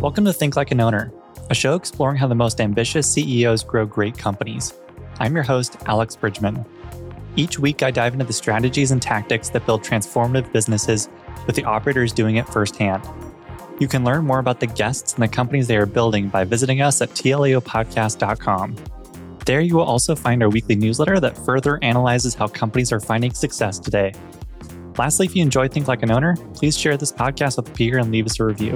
Welcome to Think Like an Owner, a show exploring how the most ambitious CEOs grow great companies. I'm your host, Alex Bridgman. Each week, I dive into the strategies and tactics that build transformative businesses with the operators doing it firsthand. You can learn more about the guests and the companies they are building by visiting us at tlaopodcast.com. There, you will also find our weekly newsletter that further analyzes how companies are finding success today. Lastly, if you enjoy Think Like an Owner, please share this podcast with a peer and leave us a review.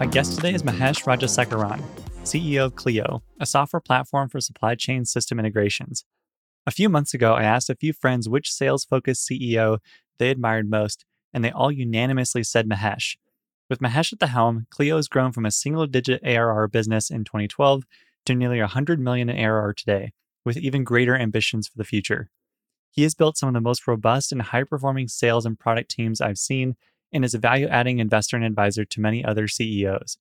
My guest today is Mahesh Rajasekharan, CEO of Cleo, a software platform for supply chain system integrations. A few months ago, I asked a few friends which sales focused CEO they admired most, and they all unanimously said Mahesh. With Mahesh at the helm, Cleo has grown from a single digit ARR business in 2012 to nearly 100 million in ARR today, with even greater ambitions for the future. He has built some of the most robust and high performing sales and product teams I've seen and is a value adding investor and advisor to many other CEOs.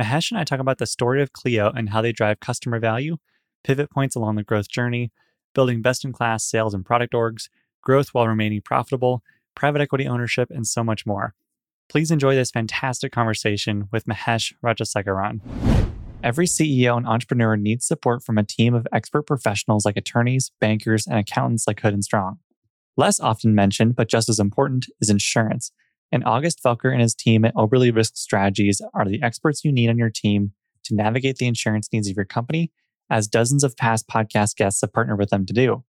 Mahesh and I talk about the story of Cleo and how they drive customer value, pivot points along the growth journey, building best in class sales and product orgs, growth while remaining profitable, private equity ownership, and so much more. Please enjoy this fantastic conversation with Mahesh Rajasekharan. Every CEO and entrepreneur needs support from a team of expert professionals like attorneys, bankers, and accountants like Hood and Strong. Less often mentioned, but just as important, is insurance. And August Felker and his team at Oberle Risk Strategies are the experts you need on your team to navigate the insurance needs of your company, as dozens of past podcast guests have partnered with them to do.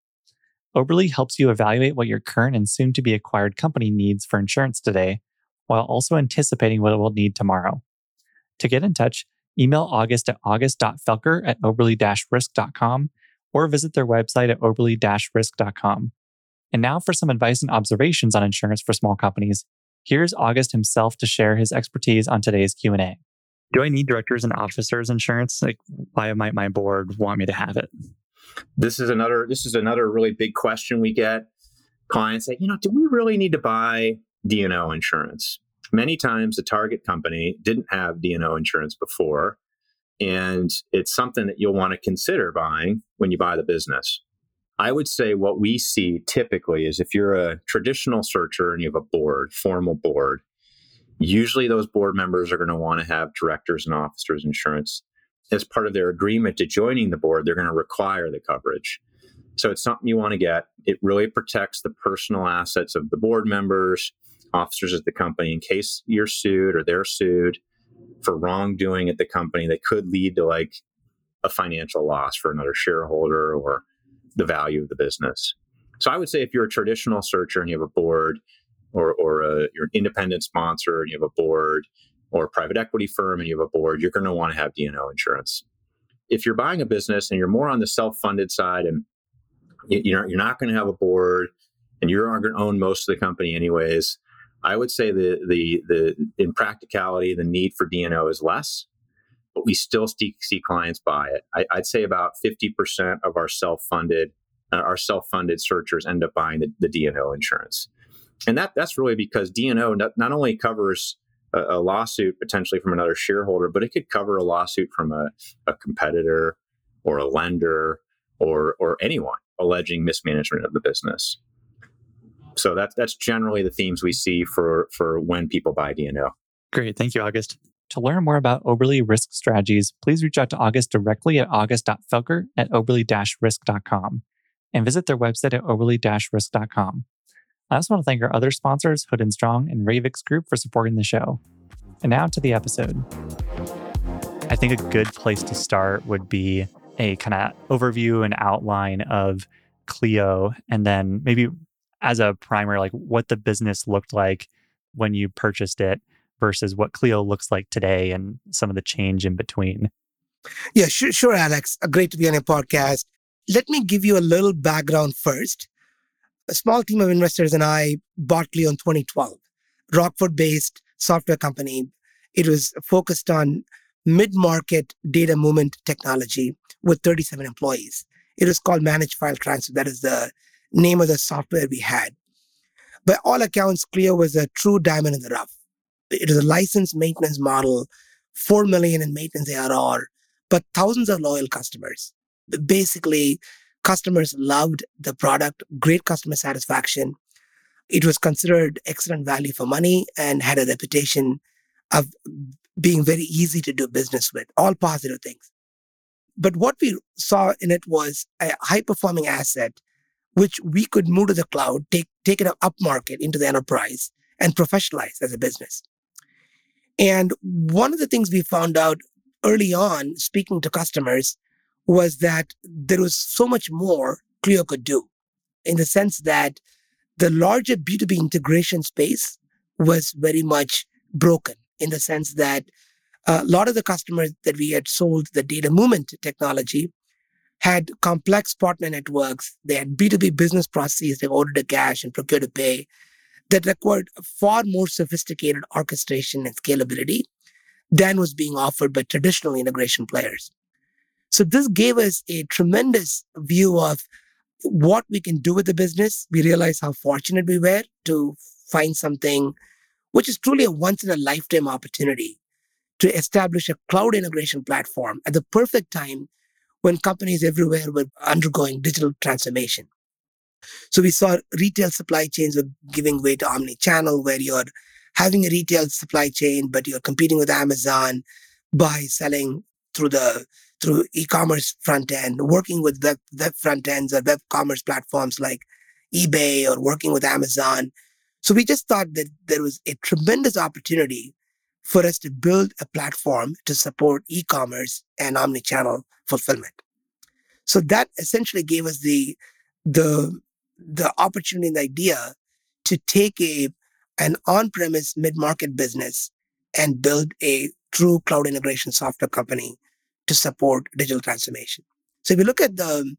Oberle helps you evaluate what your current and soon to be acquired company needs for insurance today, while also anticipating what it will need tomorrow. To get in touch, email August at august.felker at oberle-risk.com or visit their website at oberle-risk.com. And now for some advice and observations on insurance for small companies. Here's August himself to share his expertise on today's Q&A. Do I need directors and officers insurance? Like why might my board want me to have it? This is another this is another really big question we get. Clients say, you know, do we really need to buy D&O insurance? Many times the target company didn't have D&O insurance before, and it's something that you'll want to consider buying when you buy the business. I would say what we see typically is if you're a traditional searcher and you have a board, formal board, usually those board members are going to want to have directors and officers insurance. As part of their agreement to joining the board, they're going to require the coverage. So it's something you want to get. It really protects the personal assets of the board members officers at the company in case you're sued or they're sued for wrongdoing at the company that could lead to like a financial loss for another shareholder or the value of the business. So I would say if you're a traditional searcher and you have a board or, or a, you're an independent sponsor and you have a board or a private equity firm and you have a board, you're going to want to have D&O insurance. If you're buying a business and you're more on the self-funded side and you, are you're not going to have a board and you're going to own most of the company anyways, I would say the the the in practicality, the need for D&O is less, but we still see, see clients buy it. I, would say about fifty percent of our self funded uh, our self funded searchers end up buying the, the D&O insurance, and that that's really because D&O not, not only covers a, a, lawsuit potentially from another shareholder, but it could cover a lawsuit from a, a competitor or a lender or or anyone alleging mismanagement of the business. So that's that's generally the themes we see for for when people buy D&O. Great, thank you, August. To learn more about Oberle Risk Strategies, please reach out to August directly at august.felker at oberle-risk.com and visit their website at oberle-risk.com. I also want to thank our other sponsors, Hood and Strong and Ravix Group, for supporting the show. And now to the episode. I think a good place to start would be a kind of overview and outline of Cleo, and then maybe as a primer, like what the business looked like when you purchased it versus what Cleo looks like today and some of the change in between. Yeah, sure, sure, Alex. Uh, great to be on your podcast. Let me give you a little background first. A small team of investors and I bought Cleo in 2012, Rockford based software company. It was focused on mid market data movement technology with 37 employees. It was called Managed File Transfer. That is the name of the software we had. By all accounts, Cleo was a true diamond in the rough. It was a licensed maintenance model, 4 million in maintenance ARR, but thousands of loyal customers. Basically, customers loved the product, great customer satisfaction. It was considered excellent value for money and had a reputation of being very easy to do business with, all positive things. But what we saw in it was a high performing asset, which we could move to the cloud, take, take it up market into the enterprise and professionalize as a business. And one of the things we found out early on, speaking to customers, was that there was so much more Cleo could do in the sense that the larger B2B integration space was very much broken in the sense that uh, a lot of the customers that we had sold the data movement technology had complex partner networks. They had B2B business processes. They ordered to cash and procure to pay that required far more sophisticated orchestration and scalability than was being offered by traditional integration players. So this gave us a tremendous view of what we can do with the business. We realized how fortunate we were to find something which is truly a once in a lifetime opportunity to establish a cloud integration platform at the perfect time when companies everywhere were undergoing digital transformation. So we saw retail supply chains were giving way to omni-channel, where you're having a retail supply chain, but you're competing with Amazon by selling through the through e-commerce front end, working with web, web front ends or web commerce platforms like eBay or working with Amazon. So we just thought that there was a tremendous opportunity for us to build a platform to support e-commerce and omni-channel fulfillment. So that essentially gave us the the the opportunity and the idea to take a an on-premise mid-market business and build a true cloud integration software company to support digital transformation. So if you look at the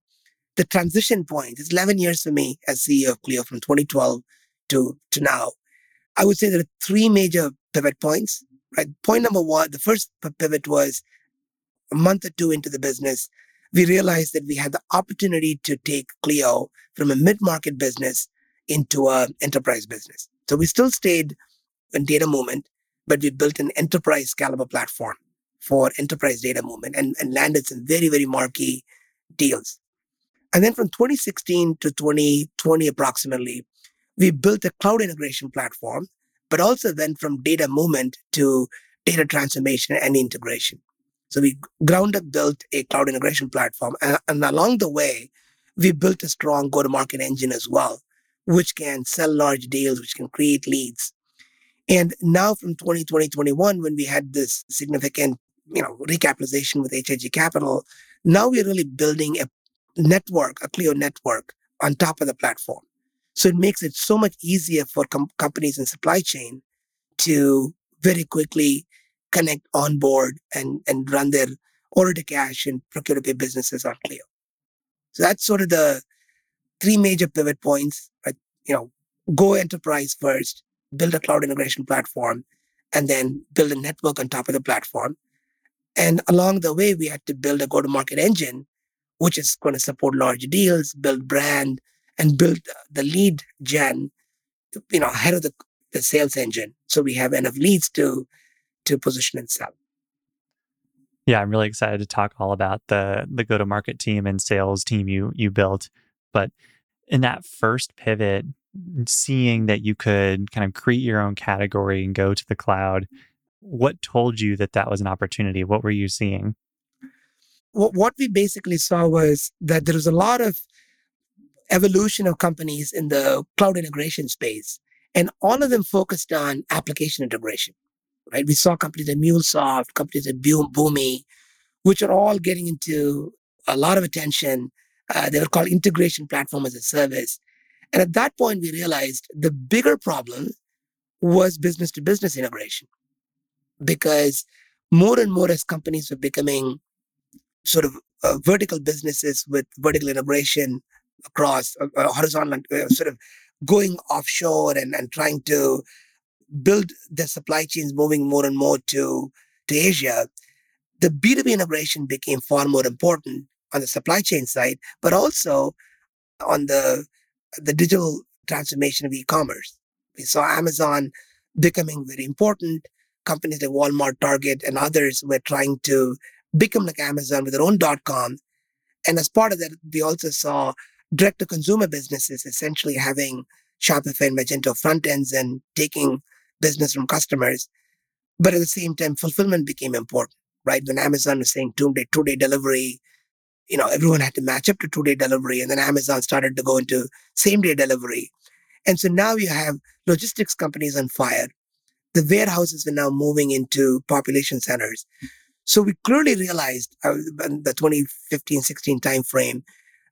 the transition point, it's 11 years for me as CEO of Cleo from 2012 to, to now. I would say there are three major pivot points, right? Point number one, the first pivot was a month or two into the business we realized that we had the opportunity to take Cleo from a mid-market business into an enterprise business. So we still stayed in data movement, but we built an enterprise caliber platform for enterprise data movement and, and landed some very, very marquee deals. And then from 2016 to 2020 approximately, we built a cloud integration platform, but also went from data movement to data transformation and integration. So we ground up built a cloud integration platform. And, and along the way, we built a strong go to market engine as well, which can sell large deals, which can create leads. And now from 2020, 21, when we had this significant, you know, recapitalization with HIG Capital, now we're really building a network, a Cleo network on top of the platform. So it makes it so much easier for com- companies in supply chain to very quickly connect, onboard, and, and run their order to cash and procure to pay businesses on Cleo. So that's sort of the three major pivot points, right? You know, go enterprise first, build a cloud integration platform, and then build a network on top of the platform. And along the way, we had to build a go to market engine, which is going to support large deals, build brand, and build the lead gen, you know, ahead of the, the sales engine. So we have enough leads to to position and sell. Yeah, I'm really excited to talk all about the the go to market team and sales team you you built. But in that first pivot, seeing that you could kind of create your own category and go to the cloud, what told you that that was an opportunity? What were you seeing? What we basically saw was that there was a lot of evolution of companies in the cloud integration space, and all of them focused on application integration right? We saw companies like MuleSoft, companies like Boomi, which are all getting into a lot of attention. Uh, they were called integration platform as a service. And at that point, we realized the bigger problem was business to business integration because more and more as companies were becoming sort of uh, vertical businesses with vertical integration across uh horizontal, uh, sort of going offshore and, and trying to build their supply chains moving more and more to, to Asia, the B2B integration became far more important on the supply chain side, but also on the, the digital transformation of e-commerce. We saw Amazon becoming very important. Companies like Walmart, Target, and others were trying to become like Amazon with their own dot com. And as part of that, we also saw direct to consumer businesses essentially having Shopify and Magento front ends and taking business from customers. But at the same time, fulfillment became important, right? When Amazon was saying two day, two day delivery, you know, everyone had to match up to two day delivery. And then Amazon started to go into same day delivery. And so now you have logistics companies on fire. The warehouses are now moving into population centers. So we clearly realized uh, in the 2015, 16 timeframe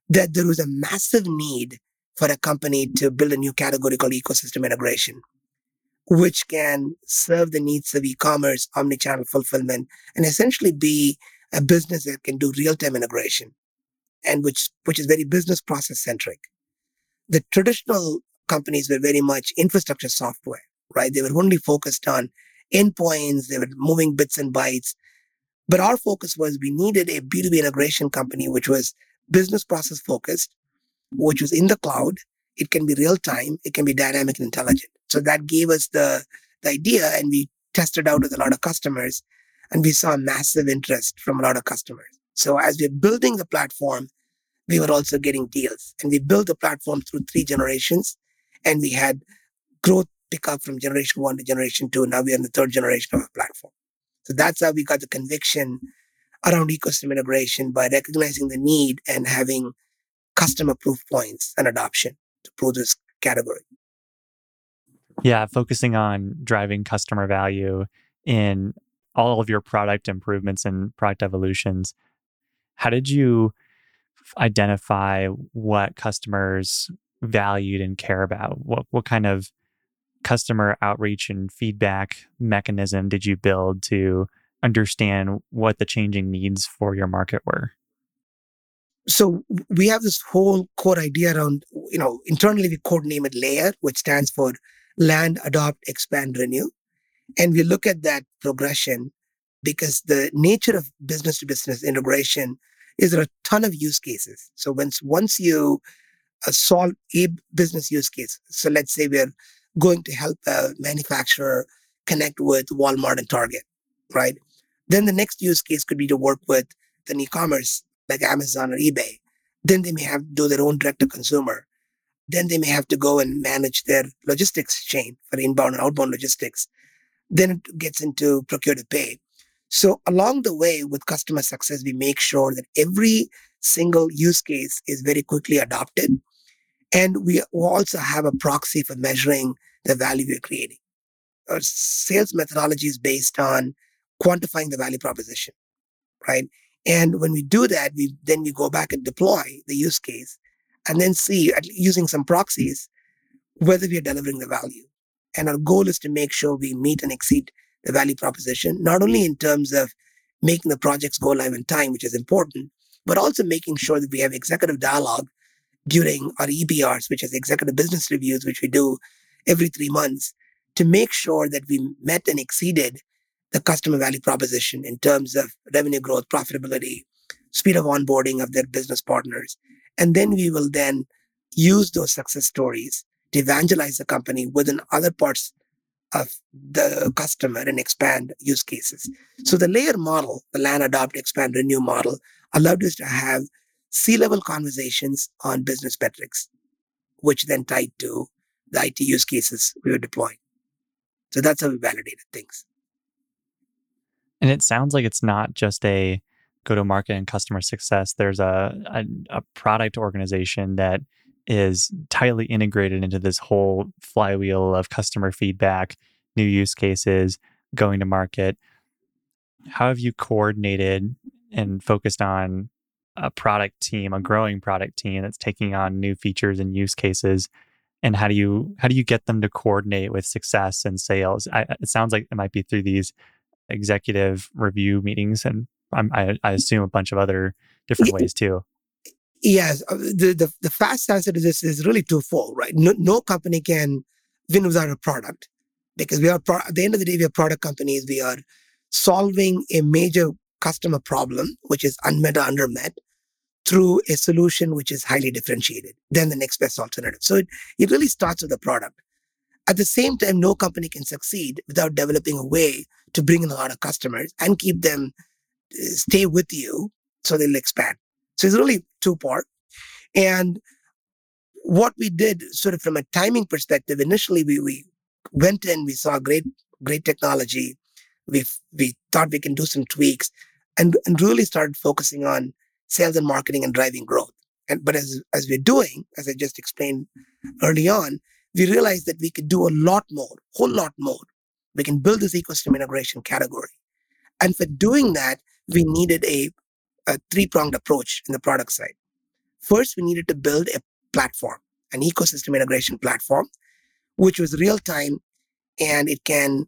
that there was a massive need for a company to build a new category called ecosystem integration, which can serve the needs of e-commerce, omnichannel fulfillment, and essentially be a business that can do real-time integration and which, which is very business process centric. The traditional companies were very much infrastructure software, right? They were only focused on endpoints. They were moving bits and bytes. But our focus was we needed a B2B integration company, which was business process focused, which was in the cloud. It can be real time. It can be dynamic and intelligent. So that gave us the, the idea and we tested out with a lot of customers and we saw massive interest from a lot of customers. So as we're building the platform, we were also getting deals and we built the platform through three generations and we had growth pick up from generation one to generation two. Now we're in the third generation of our platform. So that's how we got the conviction around ecosystem integration by recognizing the need and having customer proof points and adoption to prove this category. Yeah, focusing on driving customer value in all of your product improvements and product evolutions. How did you identify what customers valued and care about? What what kind of customer outreach and feedback mechanism did you build to understand what the changing needs for your market were? So we have this whole core idea around, you know, internally we code name it layer, which stands for land, adopt, expand, renew. And we look at that progression because the nature of business to business integration is there are a ton of use cases. So once, once you uh, solve a business use case, so let's say we're going to help a manufacturer connect with Walmart and Target, right? Then the next use case could be to work with an e-commerce like Amazon or eBay. Then they may have to do their own direct to consumer. Then they may have to go and manage their logistics chain for inbound and outbound logistics. Then it gets into procure to pay. So along the way with customer success, we make sure that every single use case is very quickly adopted. And we also have a proxy for measuring the value we're creating. Our sales methodology is based on quantifying the value proposition, right? And when we do that, we then we go back and deploy the use case and then see using some proxies whether we are delivering the value. And our goal is to make sure we meet and exceed the value proposition, not only in terms of making the projects go live in time, which is important, but also making sure that we have executive dialogue during our EBRs, which is executive business reviews, which we do every three months, to make sure that we met and exceeded the customer value proposition in terms of revenue growth, profitability, speed of onboarding of their business partners. And then we will then use those success stories to evangelize the company within other parts of the customer and expand use cases. So the layer model, the land adopt, expand, renew model allowed us to have C-level conversations on business metrics, which then tied to the IT use cases we were deploying. So that's how we validated things. And it sounds like it's not just a go to market and customer success. There's a, a, a product organization that is tightly integrated into this whole flywheel of customer feedback, new use cases, going to market. How have you coordinated and focused on a product team, a growing product team that's taking on new features and use cases? And how do you how do you get them to coordinate with success and sales? I, it sounds like it might be through these executive review meetings, and I, I assume a bunch of other different ways too. Yes, uh, the, the, the fast answer to this is really twofold, right? No, no company can win without a product because we are pro- at the end of the day we are product companies. We are solving a major customer problem which is unmet or undermet through a solution which is highly differentiated than the next best alternative. So it, it really starts with the product. At the same time, no company can succeed without developing a way to bring in a lot of customers and keep them uh, stay with you so they'll expand. So it's really two part. And what we did sort of from a timing perspective, initially we, we went in, we saw great, great technology. We, we thought we can do some tweaks and, and really started focusing on sales and marketing and driving growth. And, but as, as we're doing, as I just explained early on, we realized that we could do a lot more, whole lot more. We can build this ecosystem integration category. And for doing that, we needed a, a three pronged approach in the product side. First, we needed to build a platform, an ecosystem integration platform, which was real time and it can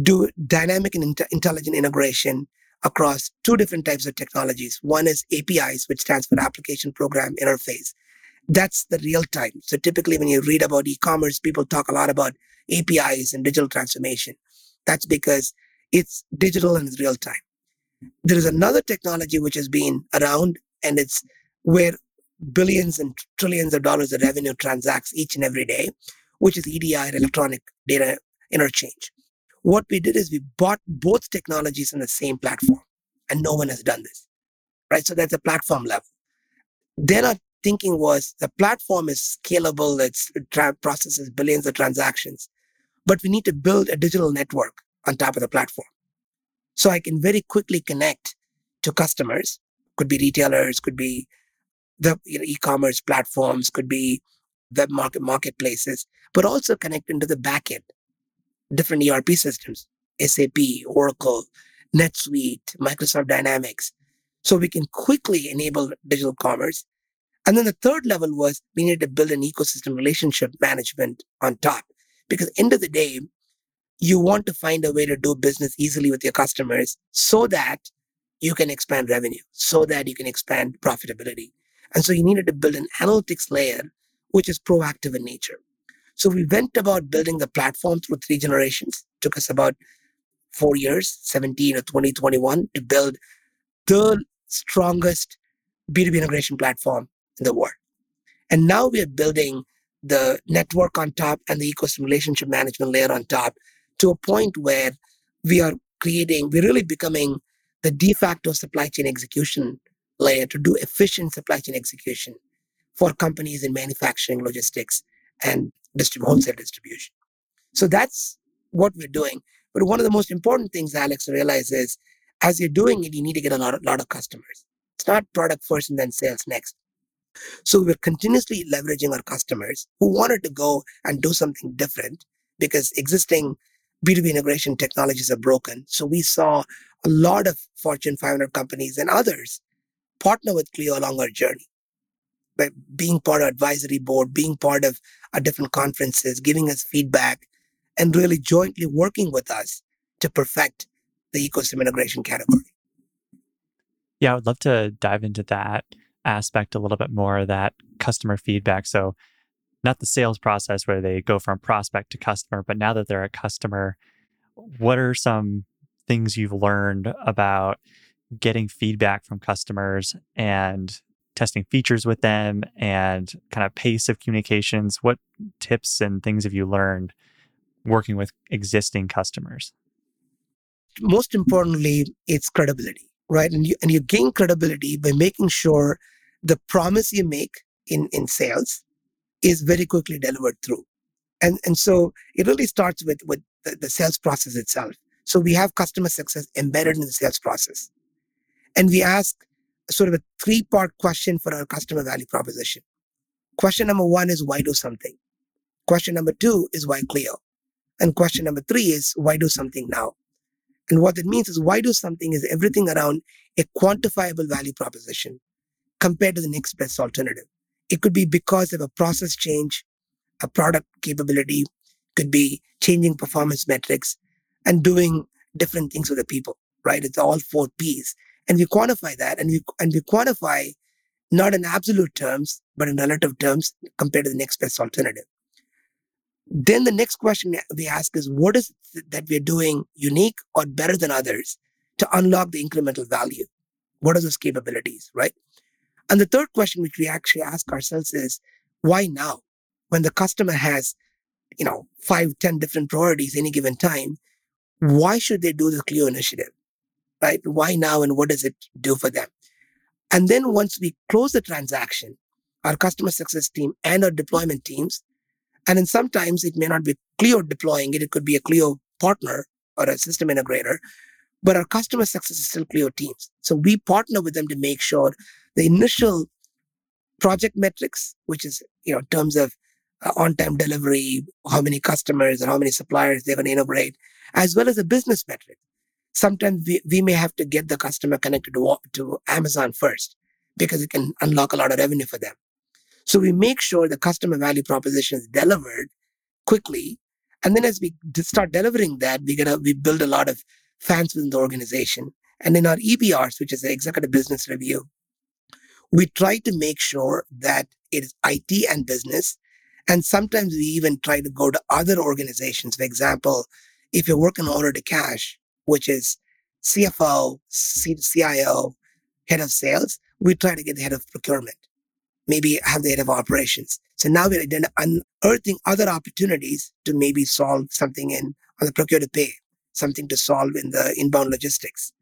do dynamic and int- intelligent integration across two different types of technologies. One is APIs, which stands for Application Program Interface. That's the real time. So typically when you read about e-commerce, people talk a lot about APIs and digital transformation. That's because it's digital and it's real time. There is another technology which has been around and it's where billions and trillions of dollars of revenue transacts each and every day, which is EDI, electronic data interchange. What we did is we bought both technologies in the same platform, and no one has done this, right? So that's a platform level. Then our thinking was the platform is scalable, it's, it tra- processes billions of transactions, but we need to build a digital network on top of the platform. So I can very quickly connect to customers, could be retailers, could be the you know, e-commerce platforms, could be web market marketplaces, but also connect into the backend different ERP systems, SAP, Oracle, NetSuite, Microsoft Dynamics. So we can quickly enable digital commerce. And then the third level was we needed to build an ecosystem relationship management on top. Because end of the day, you want to find a way to do business easily with your customers so that you can expand revenue, so that you can expand profitability. And so you needed to build an analytics layer, which is proactive in nature. So we went about building the platform through three generations. It took us about four years, 17 or 2021, to build the strongest B2B integration platform in the world. And now we are building the network on top and the ecosystem relationship management layer on top to a point where we are creating, we're really becoming the de facto supply chain execution layer to do efficient supply chain execution for companies in manufacturing, logistics, and distrib- wholesale distribution. So that's what we're doing. But one of the most important things, Alex, to realize is as you're doing it, you need to get a lot, lot of customers. It's not product first and then sales next. So we're continuously leveraging our customers who wanted to go and do something different because existing B2B integration technologies are broken. So we saw a lot of Fortune 500 companies and others partner with Cleo along our journey by being part of advisory board, being part of our different conferences, giving us feedback, and really jointly working with us to perfect the ecosystem integration category. Yeah, I would love to dive into that aspect a little bit more, that customer feedback. So not the sales process where they go from prospect to customer, but now that they're a customer, what are some things you've learned about getting feedback from customers and testing features with them and kind of pace of communications? What tips and things have you learned working with existing customers? Most importantly, it's credibility, right? And you, and you gain credibility by making sure the promise you make in, in sales is very quickly delivered through. And, and so it really starts with, with the, the sales process itself. So we have customer success embedded in the sales process. And we ask sort of a three part question for our customer value proposition. Question number one is why do something? Question number two is why Cleo? And question number three is why do something now? And what that means is why do something is everything around a quantifiable value proposition compared to the next best alternative. It could be because of a process change, a product capability, could be changing performance metrics and doing different things with the people, right? It's all four P's. And we quantify that and we, and we quantify not in absolute terms, but in relative terms compared to the next best alternative. Then the next question we ask is what is that we're doing unique or better than others to unlock the incremental value? What are those capabilities, right? And the third question, which we actually ask ourselves is why now? When the customer has, you know, five, ten different priorities any given time, why should they do the Cleo initiative? right? Why now and what does it do for them? And then once we close the transaction, our customer success team, and our deployment teams. And then sometimes it may not be Cleo deploying it. It could be a Cleo partner or a system integrator, but our customer success is still Cleo teams. So we partner with them to make sure the initial project metrics, which is, you know, in terms of uh, on-time delivery, how many customers and how many suppliers they're going to integrate, as well as a business metric. Sometimes we, we may have to get the customer connected to, to Amazon first because it can unlock a lot of revenue for them. So we make sure the customer value proposition is delivered quickly. And then as we start delivering that, we get we build a lot of fans within the organization. And in our EBRs, which is the executive business review, we try to make sure that it is IT and business. And sometimes we even try to go to other organizations. For example, if you're working order to cash, which is CFO, CIO, head of sales, we try to get the head of procurement, maybe have the head of operations. So now we're then unearthing other opportunities to maybe solve something in on the procure to pay, something to solve in the inbound logistics.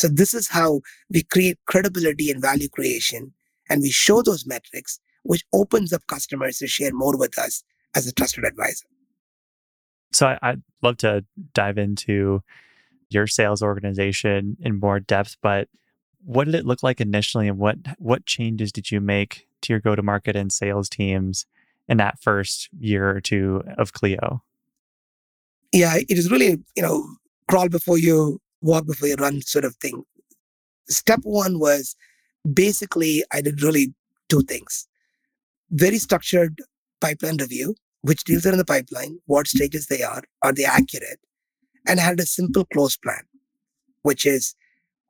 So this is how we create credibility and value creation. And we show those metrics, which opens up customers to share more with us as a trusted advisor. So I, would love to dive into your sales organization in more depth, but what did it look like initially and what what changes did you make to your go-to-market and sales teams in that first year or two of Cleo? Yeah, it is really, you know, crawl before you walk before you run sort of thing. Step one was basically I did really two things. Very structured pipeline review, which deals are in the pipeline, what stages they are, are they accurate, and had a simple close plan, which is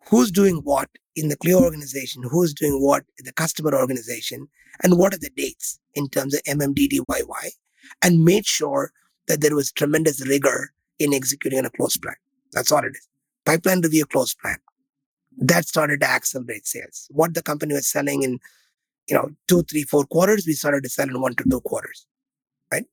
who's doing what in the Cleo organization, who's doing what in the customer organization, and what are the dates in terms of MMDDYY, and made sure that there was tremendous rigor in executing on a close plan. That's all it is pipeline review close plan. That started to accelerate sales. What the company was selling in, you know, two, three, four quarters, we started to sell in one to two quarters. Right.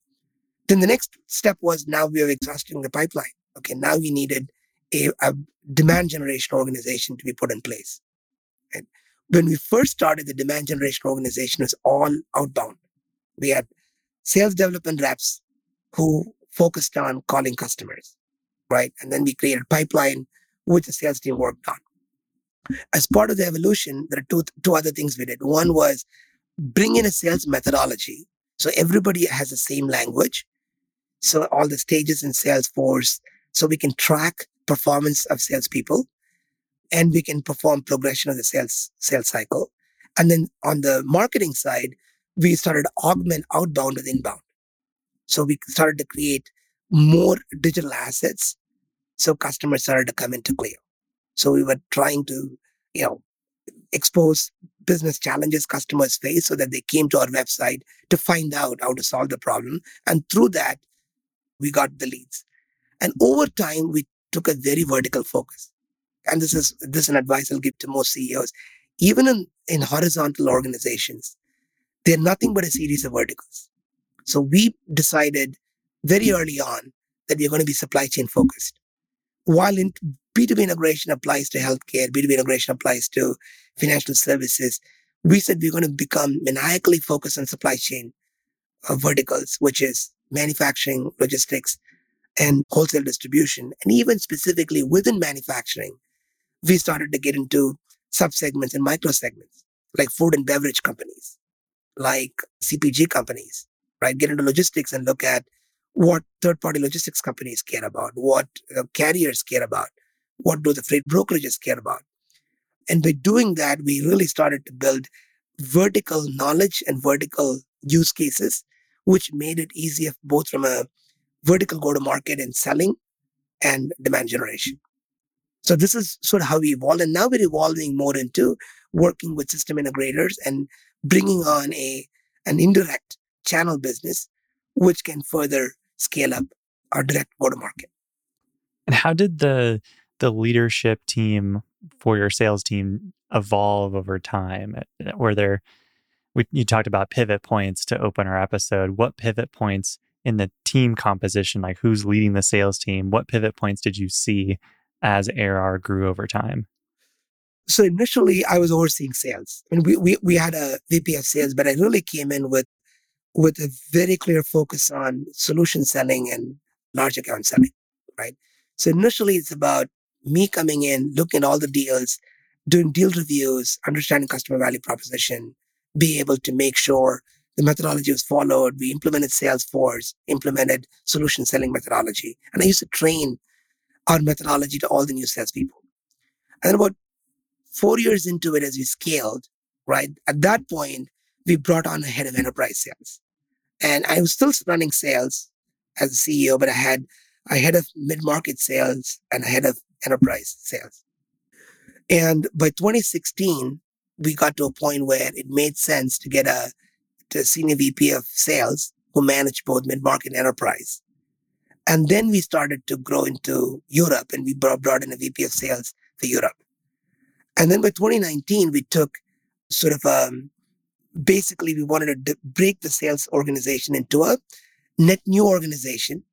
Then the next step was now we were exhausting the pipeline. Okay. Now we needed a, a demand generation organization to be put in place. Right? When we first started, the demand generation organization was all outbound. We had sales development reps who focused on calling customers, right? And then we created pipeline which the sales team worked on. As part of the evolution, there are two, two other things we did. One was bring in a sales methodology. So everybody has the same language. So all the stages in Salesforce, so we can track performance of salespeople and we can perform progression of the sales sales cycle. And then on the marketing side, we started augment outbound with inbound. So we started to create more digital assets so customers started to come into Cleo. So we were trying to, you know, expose business challenges customers face so that they came to our website to find out how to solve the problem. And through that, we got the leads. And over time, we took a very vertical focus. And this is this is an advice I'll give to most CEOs. Even in, in horizontal organizations, they're nothing but a series of verticals. So we decided very early on that we're going to be supply chain focused while in B2B integration applies to healthcare, B2B integration applies to financial services, we said we're going to become maniacally focused on supply chain uh, verticals, which is manufacturing, logistics, and wholesale distribution. And even specifically within manufacturing, we started to get into subsegments and micro segments like food and beverage companies, like CPG companies, right? Get into logistics and look at what third party logistics companies care about, what uh, carriers care about, what do the freight brokerages care about. And by doing that, we really started to build vertical knowledge and vertical use cases, which made it easier both from a vertical go to market and selling and demand generation. So this is sort of how we evolved. And now we're evolving more into working with system integrators and bringing on a, an indirect channel business, which can further scale up our direct go to market. And how did the the leadership team for your sales team evolve over time? Uh, were there we, you talked about pivot points to open our episode. What pivot points in the team composition, like who's leading the sales team, what pivot points did you see as ARR grew over time? So initially, I was overseeing sales. I mean, we, we, we had a VP of sales, but I really came in with, with a very clear focus on solution selling and large account selling, right? So initially, it's about me coming in, looking at all the deals, doing deal reviews, understanding customer value proposition, be able to make sure the methodology was followed. We implemented Salesforce, implemented solution selling methodology. And I used to train our methodology to all the new salespeople. And then about four years into it, as we scaled, right, at that point, we brought on a head of enterprise sales. And I was still running sales as a CEO, but I had a head of mid market sales and a head of enterprise sales. And by 2016, we got to a point where it made sense to get a, to a senior VP of sales who managed both mid market and enterprise. And then we started to grow into Europe and we brought in a VP of sales for Europe. And then by 2019, we took sort of um, basically we wanted to break the sales organization into a net new organization,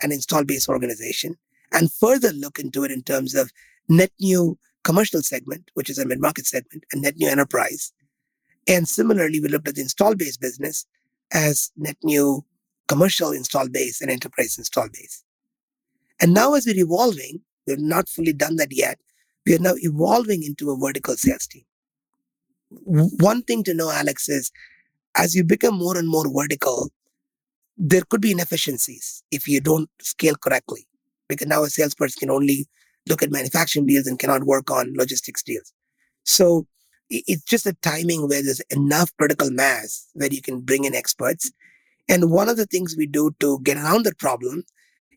an install base organization, and further look into it in terms of net new commercial segment, which is a mid market segment, and net new enterprise. And similarly, we looked at the install base business as net new commercial install base and enterprise install base. And now as we're evolving, we've not fully done that yet. We are now evolving into a vertical sales team. One thing to know, Alex, is as you become more and more vertical, there could be inefficiencies if you don't scale correctly. Because now a salesperson can only look at manufacturing deals and cannot work on logistics deals. So it's just a timing where there's enough critical mass where you can bring in experts. And one of the things we do to get around that problem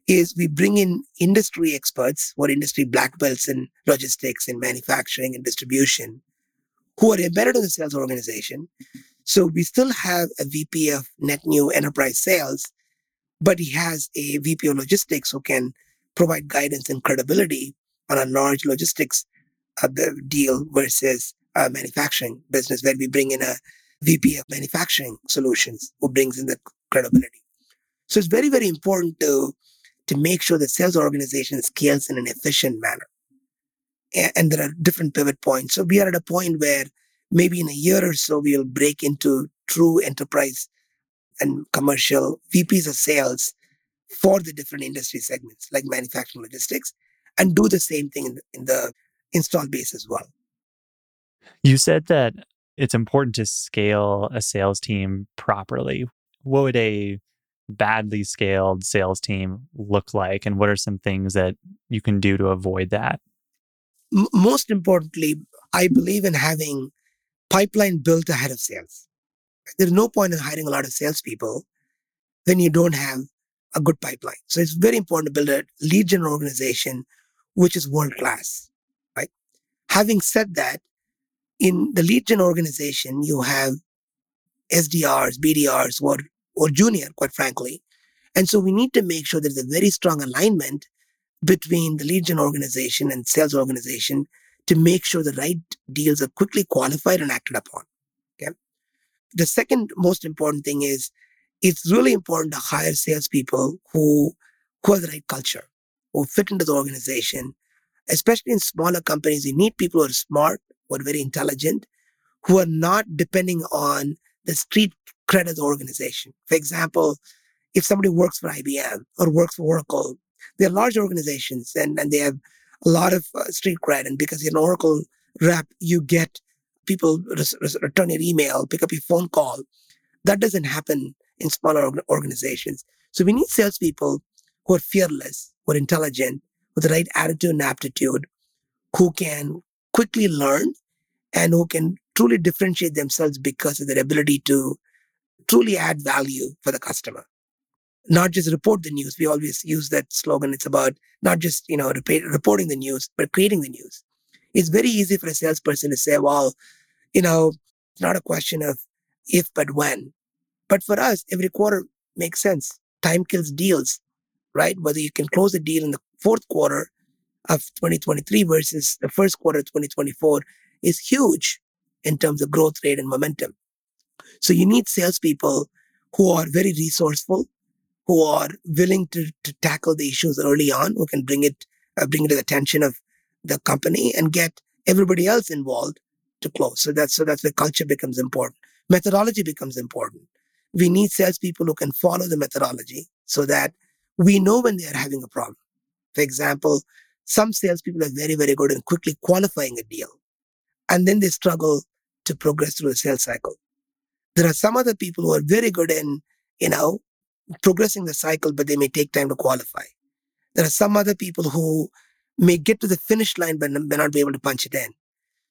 is we bring in industry experts or industry black belts in logistics and manufacturing and distribution who are embedded in the sales organization. So we still have a VP of net new enterprise sales, but he has a VP of logistics who can provide guidance and credibility on a large logistics uh, deal versus a manufacturing business where we bring in a VP of manufacturing solutions who brings in the credibility. So it's very, very important to, to make sure the sales organization scales in an efficient manner. And, there are different pivot points. So we are at a point where maybe in a year or so, we'll break into true enterprise and commercial VPs of sales for the different industry segments like manufacturing logistics and do the same thing in the, in the install base as well. You said that it's important to scale a sales team properly. What would a badly scaled sales team look like? And what are some things that you can do to avoid that? M- most importantly, I believe in having pipeline built ahead of sales. There's no point in hiring a lot of salespeople when you don't have a good pipeline. So it's very important to build a lead gen organization which is world class, right? Having said that, in the lead gen organization, you have SDRs, BDRs, or, or junior, quite frankly. And so we need to make sure there's a very strong alignment between the lead gen organization and sales organization to make sure the right deals are quickly qualified and acted upon. Okay. The second most important thing is it's really important to hire salespeople who, who have the right culture, who fit into the organization. Especially in smaller companies, you need people who are smart, who are very intelligent, who are not depending on the street cred of the organization. For example, if somebody works for IBM or works for Oracle, they're large organizations and, and they have a lot of uh, street cred. And because you're an Oracle rep, you get people res- res- return your email, pick up your phone call. That doesn't happen in smaller organizations. So we need salespeople who are fearless, who are intelligent, with the right attitude and aptitude, who can quickly learn and who can truly differentiate themselves because of their ability to truly add value for the customer. Not just report the news. We always use that slogan. It's about not just, you know, reporting the news, but creating the news. It's very easy for a salesperson to say, well, you know, it's not a question of if, but when. But for us, every quarter makes sense. Time kills deals, right? Whether you can close a deal in the fourth quarter of 2023 versus the first quarter of 2024 is huge in terms of growth rate and momentum. So you need salespeople who are very resourceful, who are willing to, to tackle the issues early on, who can bring it, uh, bring it to the attention of the company and get everybody else involved to close. So that's so that's where culture becomes important. Methodology becomes important. We need salespeople who can follow the methodology so that we know when they are having a problem. For example, some salespeople are very, very good in quickly qualifying a deal, and then they struggle to progress through the sales cycle. There are some other people who are very good in, you know, progressing the cycle, but they may take time to qualify. There are some other people who may get to the finish line but may not be able to punch it in.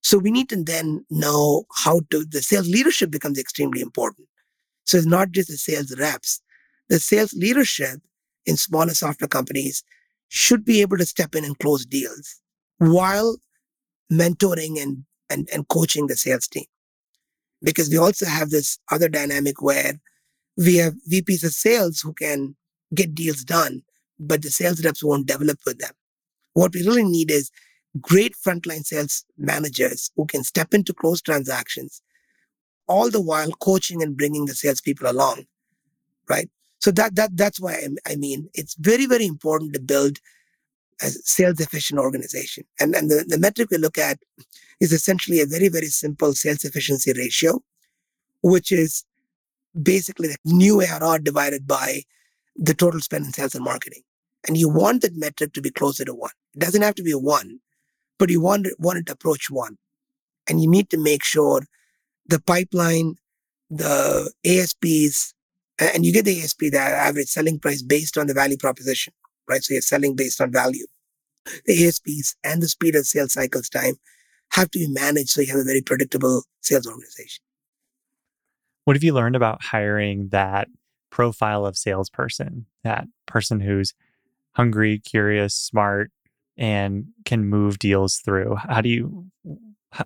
So we need to then know how to, the sales leadership becomes extremely important. So it's not just the sales reps. The sales leadership in smaller software companies should be able to step in and close deals while mentoring and, and, and coaching the sales team. Because we also have this other dynamic where we have VPs of sales who can get deals done, but the sales reps won't develop with them. What we really need is great frontline sales managers who can step into close transactions, all the while coaching and bringing the salespeople along, right? So that that that's why I, I mean it's very very important to build a sales efficient organization, and and the, the metric we look at is essentially a very very simple sales efficiency ratio, which is basically the new ARR divided by the total spend in sales and marketing. And you want that metric to be closer to one. It doesn't have to be a one, but you want, it want it to approach one. And you need to make sure the pipeline, the ASPs, and you get the ASP, the average selling price based on the value proposition, right? So you're selling based on value. The ASPs and the speed of sales cycles time have to be managed so you have a very predictable sales organization. What have you learned about hiring that profile of salesperson, that person who's hungry, curious, smart, and can move deals through? How do you,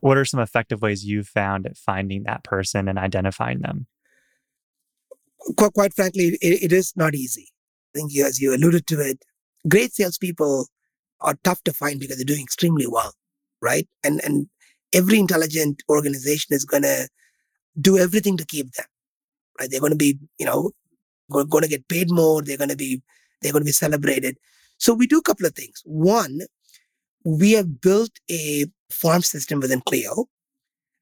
what are some effective ways you've found at finding that person and identifying them? Quite, frankly, it, it is not easy. I think you, as you alluded to it, great salespeople are tough to find because they're doing extremely well, right? And and every intelligent organization is going to do everything to keep them. Right? They're going to be, you know, going to get paid more. They're going to be, they're going to be celebrated. So we do a couple of things. One, we have built a farm system within Cleo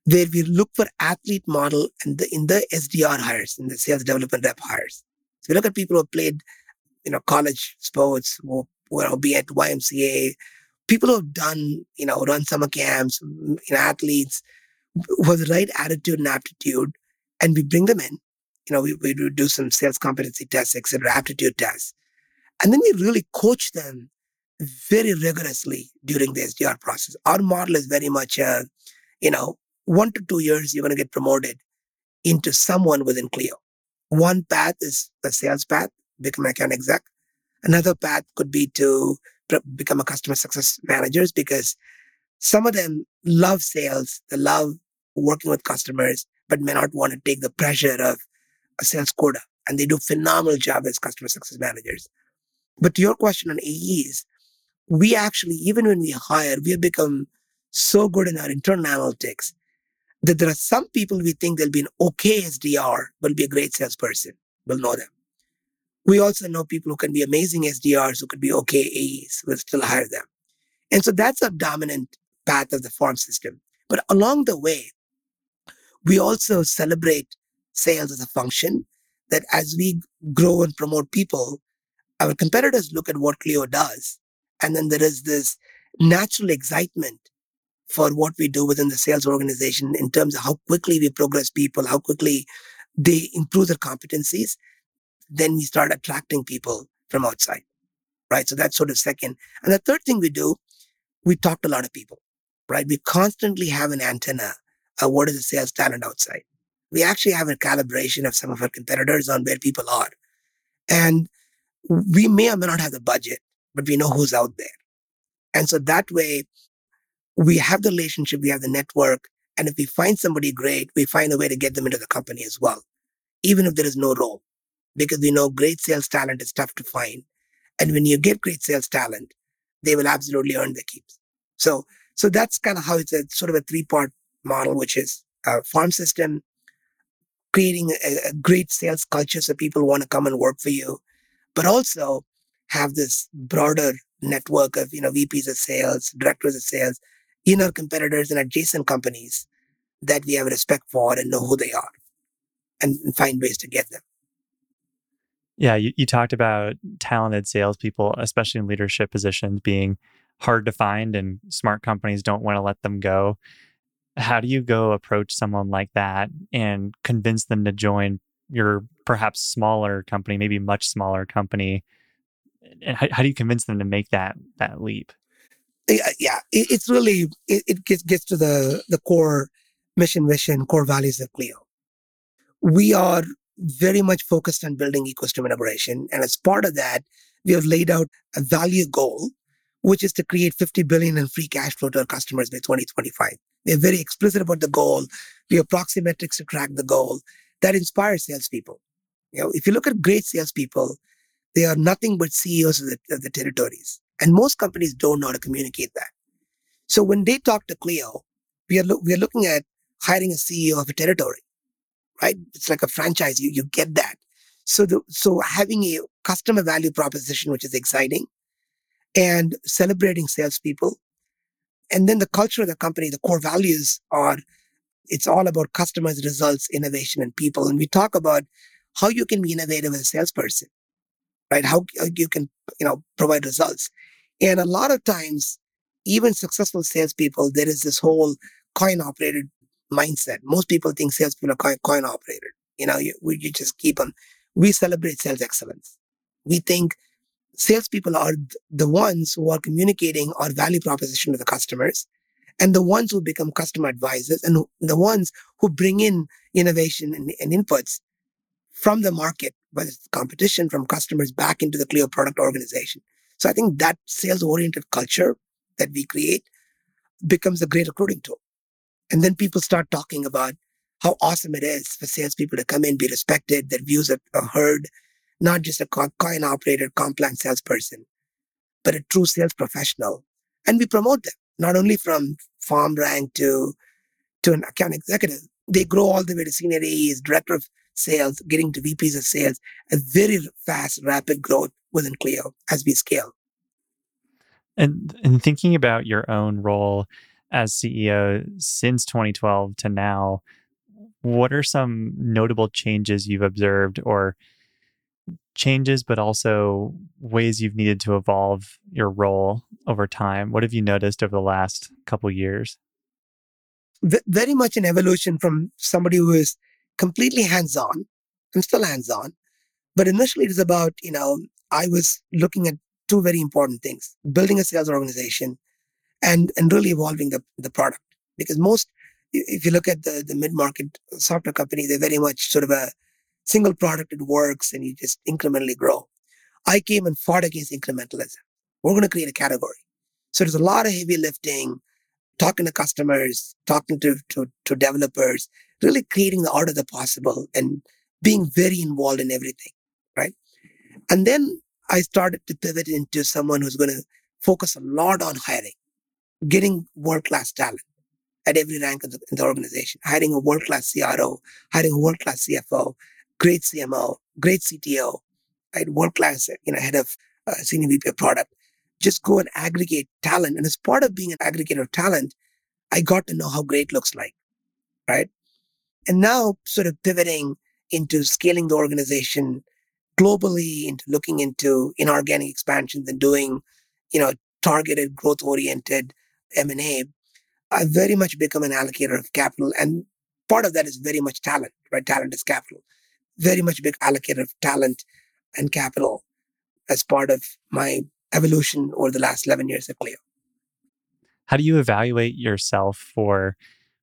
where we look for athlete model in the, in the SDR hires, in the sales development rep hires. So we look at people who have played, you know, college sports, who, who be at YMCA, people who have done, you know, run summer camps, you know, athletes, with the right attitude and aptitude, and we bring them in. You know, we, we do some sales competency tests, etc., aptitude tests. And then we really coach them very rigorously during the SDR process. Our model is very much, uh, you know, one to two years, you're going to get promoted into someone within Cleo. One path is the sales path, become an account exec. Another path could be to become a customer success managers because some of them love sales, they love working with customers, but may not want to take the pressure of a sales quota. And they do phenomenal job as customer success managers. But to your question on AEs, we actually, even when we hire, we have become so good in our internal analytics that there are some people we think they'll be an okay SDR, but be a great salesperson. We'll know them. We also know people who can be amazing SDRs, who could be okay AEs. We'll still hire them. And so that's a dominant path of the farm system. But along the way, we also celebrate sales as a function that as we grow and promote people, our competitors look at what Cleo does. And then there is this natural excitement for what we do within the sales organization in terms of how quickly we progress people, how quickly they improve their competencies. Then we start attracting people from outside, right? So that's sort of second. And the third thing we do, we talk to a lot of people, right? We constantly have an antenna uh, what is the sales talent outside. We actually have a calibration of some of our competitors on where people are. And we may or may not have the budget, but we know who's out there. And so that way, we have the relationship, we have the network. And if we find somebody great, we find a way to get them into the company as well, even if there is no role, because we know great sales talent is tough to find. And when you get great sales talent, they will absolutely earn their keeps. So, so that's kind of how it's a sort of a three part model, which is a farm system, creating a, a great sales culture so people want to come and work for you, but also have this broader network of, you know, VPs of sales, directors of sales, inner competitors and adjacent companies that we have respect for and know who they are and, and find ways to get them. Yeah, you, you talked about talented salespeople, especially in leadership positions, being hard to find and smart companies don't want to let them go. How do you go approach someone like that and convince them to join your perhaps smaller company, maybe much smaller company? And how, how do you convince them to make that that leap? Yeah. It, it's really it, it gets gets to the the core mission, vision, core values of Cleo. We are very much focused on building ecosystem integration. And as part of that, we have laid out a value goal, which is to create 50 billion in free cash flow to our customers by 2025. They're very explicit about the goal. We have proxy metrics to track the goal that inspires salespeople. You know, if you look at great salespeople, they are nothing but CEOs of the, of the territories. And most companies don't know how to communicate that. So when they talk to Cleo, we are, lo- we are looking at hiring a CEO of a territory right? It's like a franchise. You, you get that. So the, so having a customer value proposition, which is exciting and celebrating salespeople. And then the culture of the company, the core values are, it's all about customers, results, innovation, and people. And we talk about how you can be innovative as a salesperson, right? How you can, you know, provide results. And a lot of times, even successful salespeople, there is this whole coin operated mindset. Most people think salespeople are coin, operated. You know, you, you just keep on. We celebrate sales excellence. We think salespeople are the ones who are communicating our value proposition to the customers and the ones who become customer advisors and the ones who bring in innovation and, and inputs from the market, whether it's competition from customers back into the Cleo product organization. So I think that sales oriented culture that we create becomes a great recruiting tool. And then people start talking about how awesome it is for salespeople to come in, be respected, their views are, heard, not just a coin operated, compliant salesperson, but a true sales professional. And we promote them, not only from farm rank to, to an account executive. They grow all the way to senior AEs, director of sales, getting to VPs of sales, a very fast, rapid growth within Cleo as we scale. And, and thinking about your own role as CEO since 2012 to now, what are some notable changes you've observed or changes, but also ways you've needed to evolve your role over time? What have you noticed over the last couple years? V- very much an evolution from somebody who is completely hands on. I'm still hands on. But initially, it was about, you know, I was looking at two very important things building a sales organization and, and really evolving the, the product. Because most, if you look at the, the mid-market software company, they're very much sort of a single product. It works and you just incrementally grow. I came and fought against incrementalism. We're going to create a category. So there's a lot of heavy lifting, talking to customers, talking to, to, to developers, really creating the art of the possible and being very involved in everything. Right. And then I started to pivot into someone who's going to focus a lot on hiring getting world class talent at every rank in the, in the organization, hiring a world class CRO, hiring a world class CFO, great CMO, great CTO, right? World class, you know, head of uh, senior VP of product. Just go and aggregate talent. And as part of being an aggregator of talent, I got to know how great looks like, right? And now sort of pivoting into scaling the organization globally, into looking into inorganic expansions and doing, you know, targeted growth oriented M&A, I very much become an allocator of capital. And part of that is very much talent, right? Talent is capital. Very much big allocator of talent and capital as part of my evolution over the last 11 years at Cleo. How do you evaluate yourself for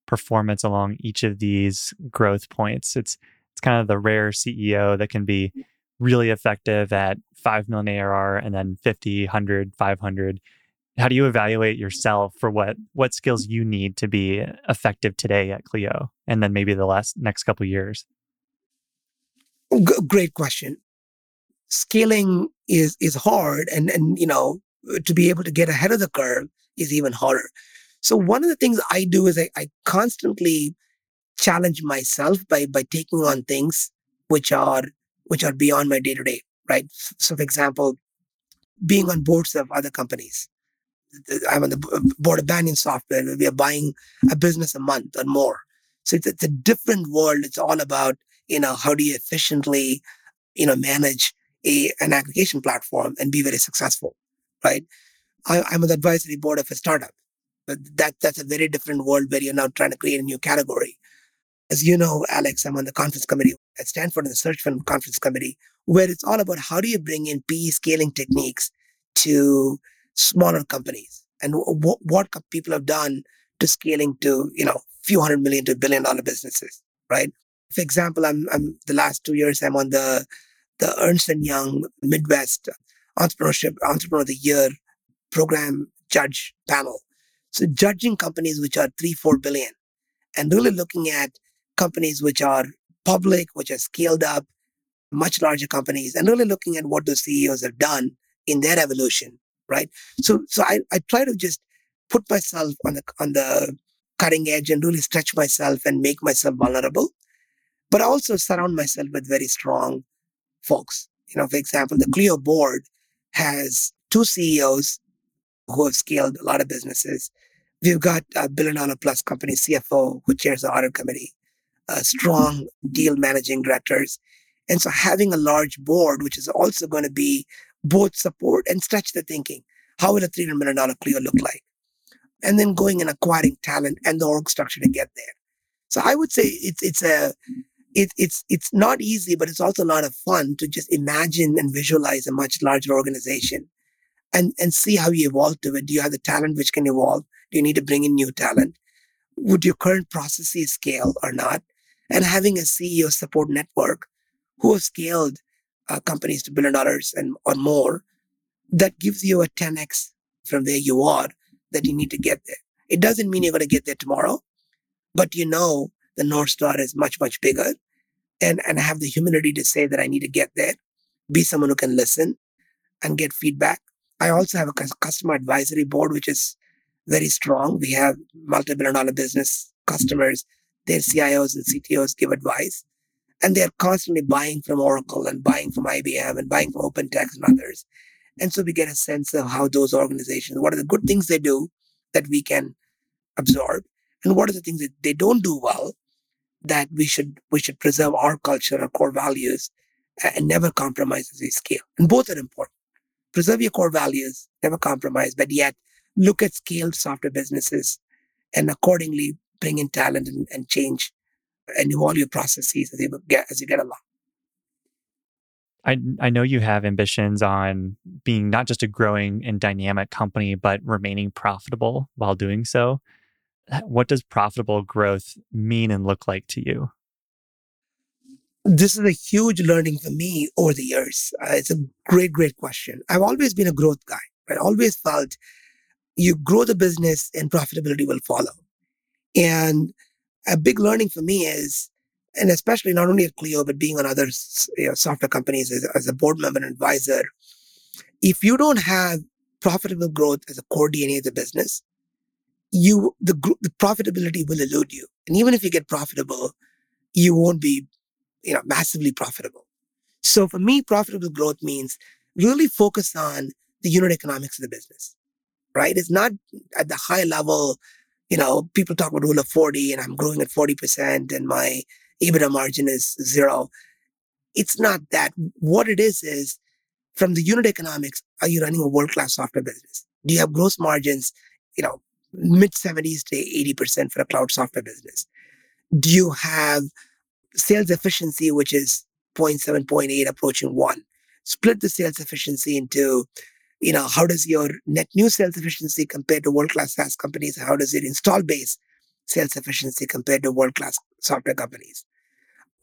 performance along each of these growth points? It's it's kind of the rare CEO that can be really effective at 5 million ARR and then 50, 100, 500 how do you evaluate yourself for what what skills you need to be effective today at Cleo and then maybe the last next couple years? Oh, g- great question. Scaling is is hard and and you know to be able to get ahead of the curve is even harder. So one of the things I do is I, I constantly challenge myself by by taking on things which are which are beyond my day to day, right? So for example, being on boards of other companies I'm on the uh, board of Banyan Software. We are buying a business a month or more. So it's, it's a different world. It's all about, you know, how do you efficiently, you know, manage a, an aggregation platform and be very successful, right? I, I'm on the advisory board of a startup. But that, that's a very different world where you're now trying to create a new category. As you know, Alex, I'm on the conference committee at Stanford the Search Fund Conference Committee, where it's all about how do you bring in PE scaling techniques to smaller companies and w- what people have done to scaling to, you know, few hundred million to billion dollar businesses, right? For example, I'm, I'm the last two years, I'm on the, the Ernst & Young Midwest Entrepreneurship Entrepreneur of the Year program judge panel. So judging companies which are three, four billion and really looking at companies which are public, which are scaled up, much larger companies, and really looking at what those CEOs have done in their evolution, right? So, so I, I try to just put myself on the on the cutting edge and really stretch myself and make myself vulnerable, but also surround myself with very strong folks. You know, for example, the Cleo board has two CEOs who have scaled a lot of businesses. We've got a billion dollar plus company CFO who chairs the audit committee, uh, strong deal managing directors. And so having a large board, which is also going to be both support and stretch the thinking. How will a $300 million Cleo look like? And then going and acquiring talent and the org structure to get there. So I would say it's, it's a, it, it's, it's not easy, but it's also a lot of fun to just imagine and visualize a much larger organization and, and see how you evolve to it. Do you have the talent which can evolve? Do you need to bring in new talent? Would your current processes scale or not? And having a CEO support network who have scaled uh, companies to billion dollars and or more, that gives you a 10x from where you are that you need to get there. It doesn't mean you're going to get there tomorrow, but you know the North Star is much, much bigger and, and have the humility to say that I need to get there, be someone who can listen and get feedback. I also have a customer advisory board, which is very strong. We have multi-billion dollar business customers. Their CIOs and CTOs give advice and they're constantly buying from Oracle and buying from IBM and buying from OpenText and others. And so we get a sense of how those organizations, what are the good things they do that we can absorb, and what are the things that they don't do well that we should we should preserve our culture, our core values, and never compromise as we scale. And both are important. Preserve your core values, never compromise, but yet look at scaled software businesses and accordingly bring in talent and, and change and evolve your processes as you get as you get along. I, I know you have ambitions on being not just a growing and dynamic company, but remaining profitable while doing so. What does profitable growth mean and look like to you? This is a huge learning for me over the years. Uh, it's a great, great question. I've always been a growth guy. I always felt you grow the business and profitability will follow. And a big learning for me is, and especially not only at Cleo, but being on other you know, software companies as, as a board member and advisor, if you don't have profitable growth as a core DNA of the business, you the, the profitability will elude you. And even if you get profitable, you won't be, you know, massively profitable. So for me, profitable growth means really focus on the unit economics of the business, right? It's not at the high level you know, people talk about rule of 40 and I'm growing at 40% and my EBITDA margin is zero. It's not that. What it is, is from the unit economics, are you running a world class software business? Do you have gross margins, you know, mid 70s to 80% for a cloud software business? Do you have sales efficiency, which is 0.7, 0.8 approaching one? Split the sales efficiency into you know, how does your net new sales efficiency compare to world-class SaaS companies? How does your install base sales efficiency compare to world-class software companies?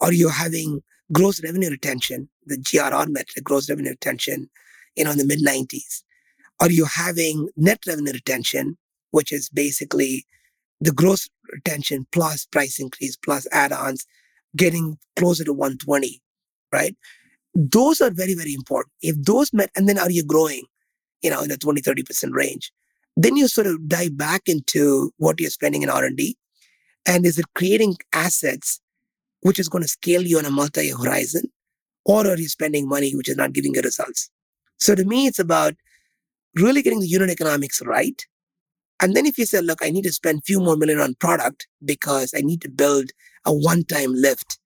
Are you having gross revenue retention, the GRR metric, gross revenue retention, you know, in the mid 90s? Are you having net revenue retention, which is basically the gross retention plus price increase plus add-ons getting closer to 120, right? Those are very, very important. If those met, and then are you growing? you know, in the 20, 30% range. Then you sort of dive back into what you're spending in R&D. And is it creating assets which is going to scale you on a multi-year horizon? Or are you spending money which is not giving you results? So to me, it's about really getting the unit economics right. And then if you say, look, I need to spend a few more million on product because I need to build a one-time lift,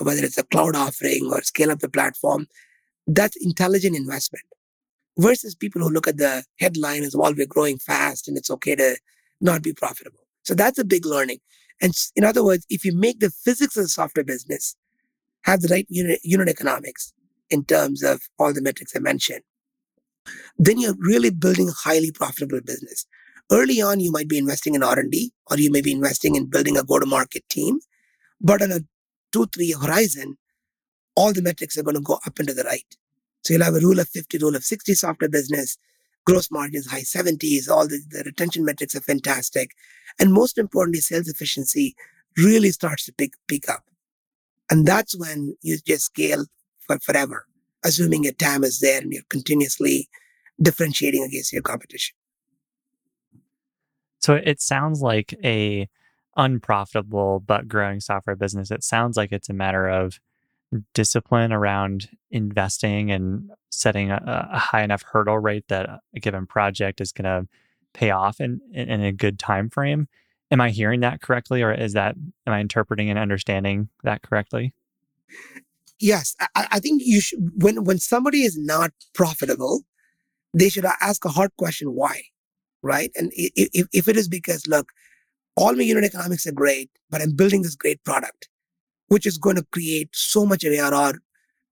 whether it's a cloud offering or scale up the platform, that's intelligent investment versus people who look at the headline as, well, we're growing fast and it's okay to not be profitable. So that's a big learning. And in other words, if you make the physics of the software business have the right unit, unit economics in terms of all the metrics I mentioned, then you're really building a highly profitable business. Early on, you might be investing in R&D or you may be investing in building a go-to-market team. But on a two, three horizon, all the metrics are going to go up and to the right. So you'll have a rule of 50, rule of 60 software business, gross margins, high 70s, all the, the retention metrics are fantastic. And most importantly, sales efficiency really starts to pick, pick up. And that's when you just scale for forever, assuming your TAM is there and you're continuously differentiating against your competition. So it sounds like a unprofitable but growing software business. It sounds like it's a matter of discipline around investing and setting a, a, high enough hurdle rate that a given project is going to pay off in, in, in a good time frame. Am I hearing that correctly, or is that am I interpreting and understanding that correctly? Yes, I, I think you should. When when somebody is not profitable, they should ask a hard question: Why? Right? And if if it is because look, all my unit economics are great, but I'm building this great product, which is going to create so much ARR,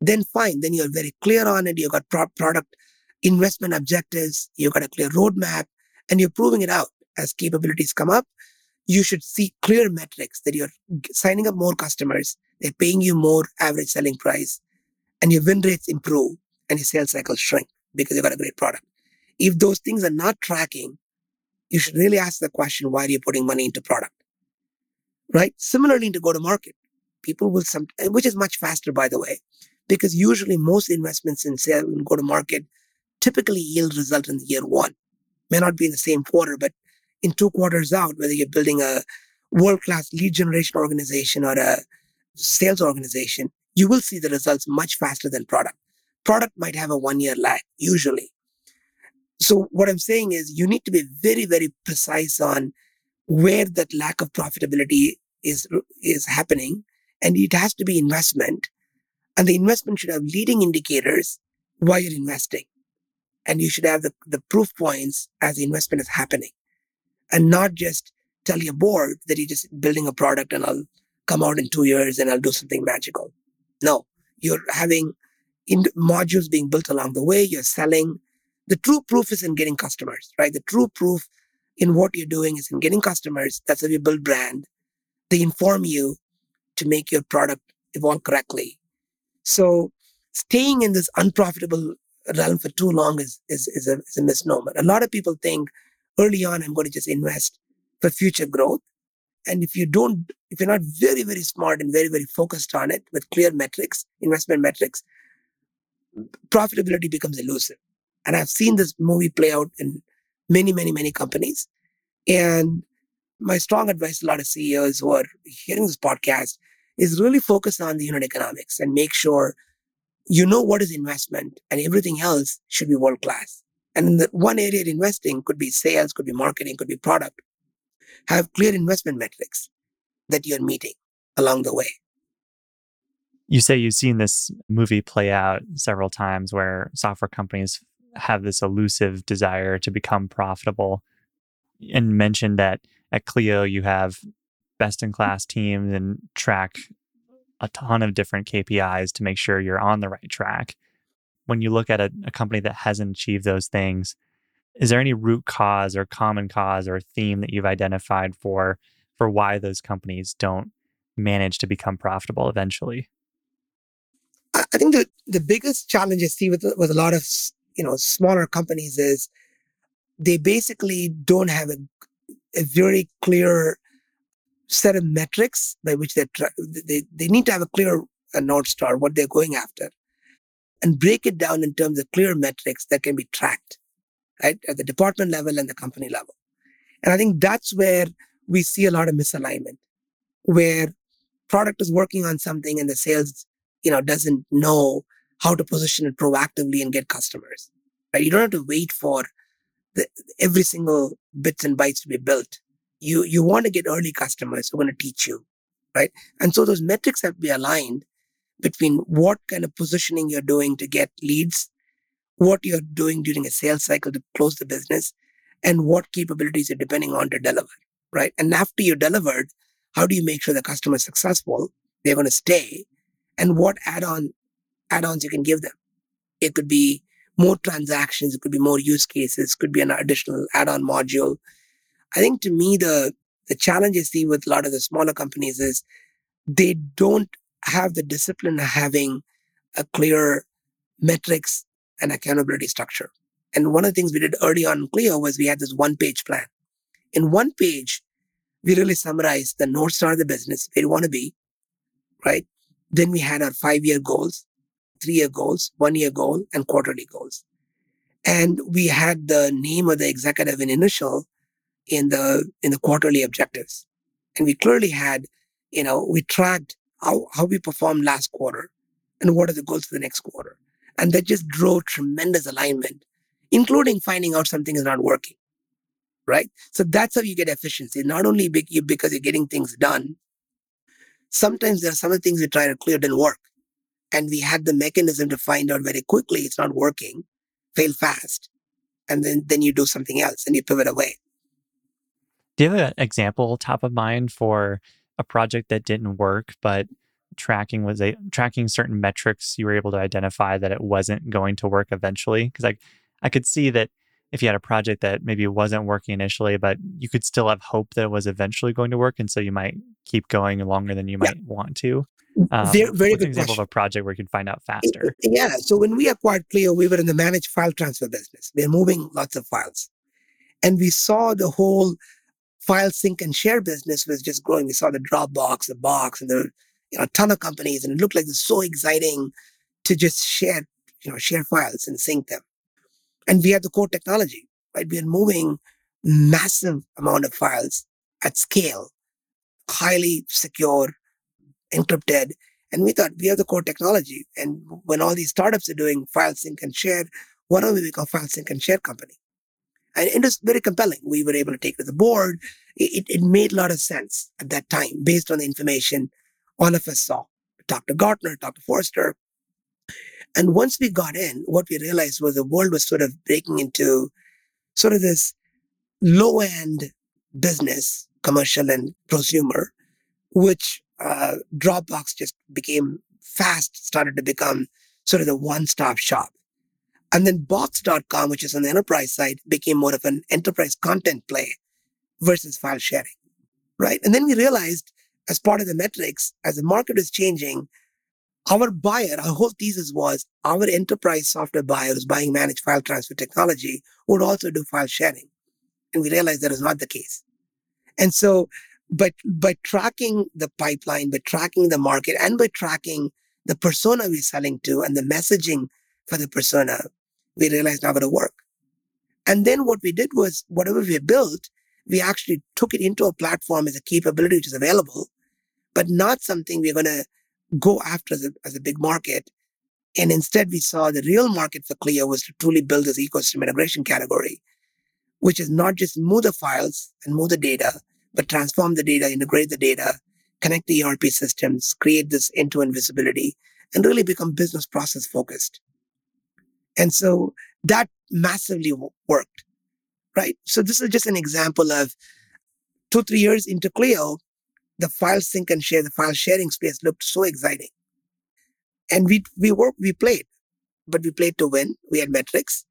then fine. Then you're very clear on it. You've got pro- product investment objectives. You've got a clear roadmap and you're proving it out as capabilities come up. You should see clear metrics that you're signing up more customers. They're paying you more average selling price and your win rates improve and your sales cycles shrink because you've got a great product. If those things are not tracking, you should really ask the question, why are you putting money into product? Right? Similarly into go to market people will some, which is much faster, by the way, because usually most investments in sale and go to market typically yield result in the year one. May not be in the same quarter, but in two quarters out, whether you're building a world class lead generation organization or a sales organization, you will see the results much faster than product. Product might have a one year lag, usually. So what I'm saying is you need to be very, very precise on where that lack of profitability is, is happening and it has to be investment. And the investment should have leading indicators why you're investing. And you should have the, the proof points as the investment is happening and not just tell your board that you're just building a product and I'll come out in two years and I'll do something magical. No, you're having in modules being built along the way. You're selling. The true proof is in getting customers, right? The true proof in what you're doing is in getting customers. That's how you build brand. They inform you to make your product evolve correctly. So staying in this unprofitable realm for too long is, is, is, a, is a misnomer. A lot of people think early on, I'm going to just invest for future growth. And if you don't, if you're not very, very smart and very, very focused on it with clear metrics, investment metrics, profitability becomes elusive. And I've seen this movie play out in many, many, many companies. And my strong advice to a lot of CEOs who are hearing this podcast is really focus on the unit economics and make sure you know what is investment and everything else should be world class. And the one area of investing could be sales, could be marketing, could be product. Have clear investment metrics that you're meeting along the way. You say you've seen this movie play out several times where software companies have this elusive desire to become profitable and mentioned that at Cleo, you have best in class teams and track a ton of different KPIs to make sure you're on the right track. When you look at a, a company that hasn't achieved those things, is there any root cause or common cause or theme that you've identified for for why those companies don't manage to become profitable eventually? I think the, the biggest challenge I see with with a lot of you know smaller companies is they basically don't have a a very clear set of metrics by which they they they need to have a clear a north star what they're going after, and break it down in terms of clear metrics that can be tracked, right at the department level and the company level, and I think that's where we see a lot of misalignment, where product is working on something and the sales you know doesn't know how to position it proactively and get customers. Right? You don't have to wait for the, every single bits and bytes to be built. You you want to get early customers who are going to teach you, right? And so those metrics have to be aligned between what kind of positioning you're doing to get leads, what you're doing during a sales cycle to close the business, and what capabilities you're depending on to deliver, right? And after you delivered, how do you make sure the customer is successful? They're going to stay, and what add-on add-ons you can give them. It could be more transactions, it could be more use cases, could be an additional add-on module. I think to me the the challenge I see with a lot of the smaller companies is they don't have the discipline of having a clear metrics and accountability structure. And one of the things we did early on in Cleo was we had this one page plan. In one page, we really summarized the North Star of the business, where you want to be, right? Then we had our five year goals, three year goals, one year goal, and quarterly goals. And we had the name of the executive in initial in the, in the quarterly objectives. And we clearly had, you know, we tracked how, how we performed last quarter and what are the goals for the next quarter. And that just drove tremendous alignment, including finding out something is not working. Right. So that's how you get efficiency, not only because you're getting things done. Sometimes there are some of the things you try to clear didn't work. And we had the mechanism to find out very quickly it's not working, fail fast. And then, then you do something else and you pivot away. Do you have an example top of mind for a project that didn't work, but tracking was a tracking certain metrics you were able to identify that it wasn't going to work eventually? Because I I could see that if you had a project that maybe wasn't working initially, but you could still have hope that it was eventually going to work, and so you might keep going longer than you might want to. Um, very, very good example question. of a project where you can find out faster. Yeah. So when we acquired Cleo, we were in the managed file transfer business. We are moving lots of files, and we saw the whole file sync and share business was just growing. We saw the Dropbox, the Box, and the you know, a ton of companies, and it looked like it's so exciting to just share, you know, share files and sync them. And we had the core technology, right? We are moving massive amount of files at scale, highly secure, encrypted. And we thought we have the core technology. And when all these startups are doing file sync and share, why don't we become file sync and share company? And it was very compelling. We were able to take to the board. It, it made a lot of sense at that time based on the information all of us saw. Dr. Gartner, Dr. Forrester. And once we got in, what we realized was the world was sort of breaking into sort of this low end business, commercial and prosumer, which uh, Dropbox just became fast, started to become sort of the one stop shop. And then box.com, which is on the enterprise side, became more of an enterprise content play versus file sharing. Right. And then we realized as part of the metrics, as the market is changing, our buyer, our whole thesis was our enterprise software buyer who's buying managed file transfer technology would also do file sharing. And we realized that is not the case. And so, but by tracking the pipeline, by tracking the market, and by tracking the persona we're selling to and the messaging for the persona, we realized now going to work. And then what we did was whatever we built, we actually took it into a platform as a capability which is available, but not something we're going to go after as a, as a big market. And instead, we saw the real market for Cleo was to truly build this ecosystem integration category, which is not just move the files and move the data, but transform the data, integrate the data, connect the ERP systems, create this end-to-end visibility, and really become business process focused. And so that massively worked, right? So this is just an example of two, three years into Cleo, the file sync and share, the file sharing space looked so exciting. And we, we worked, we played, but we played to win. We had metrics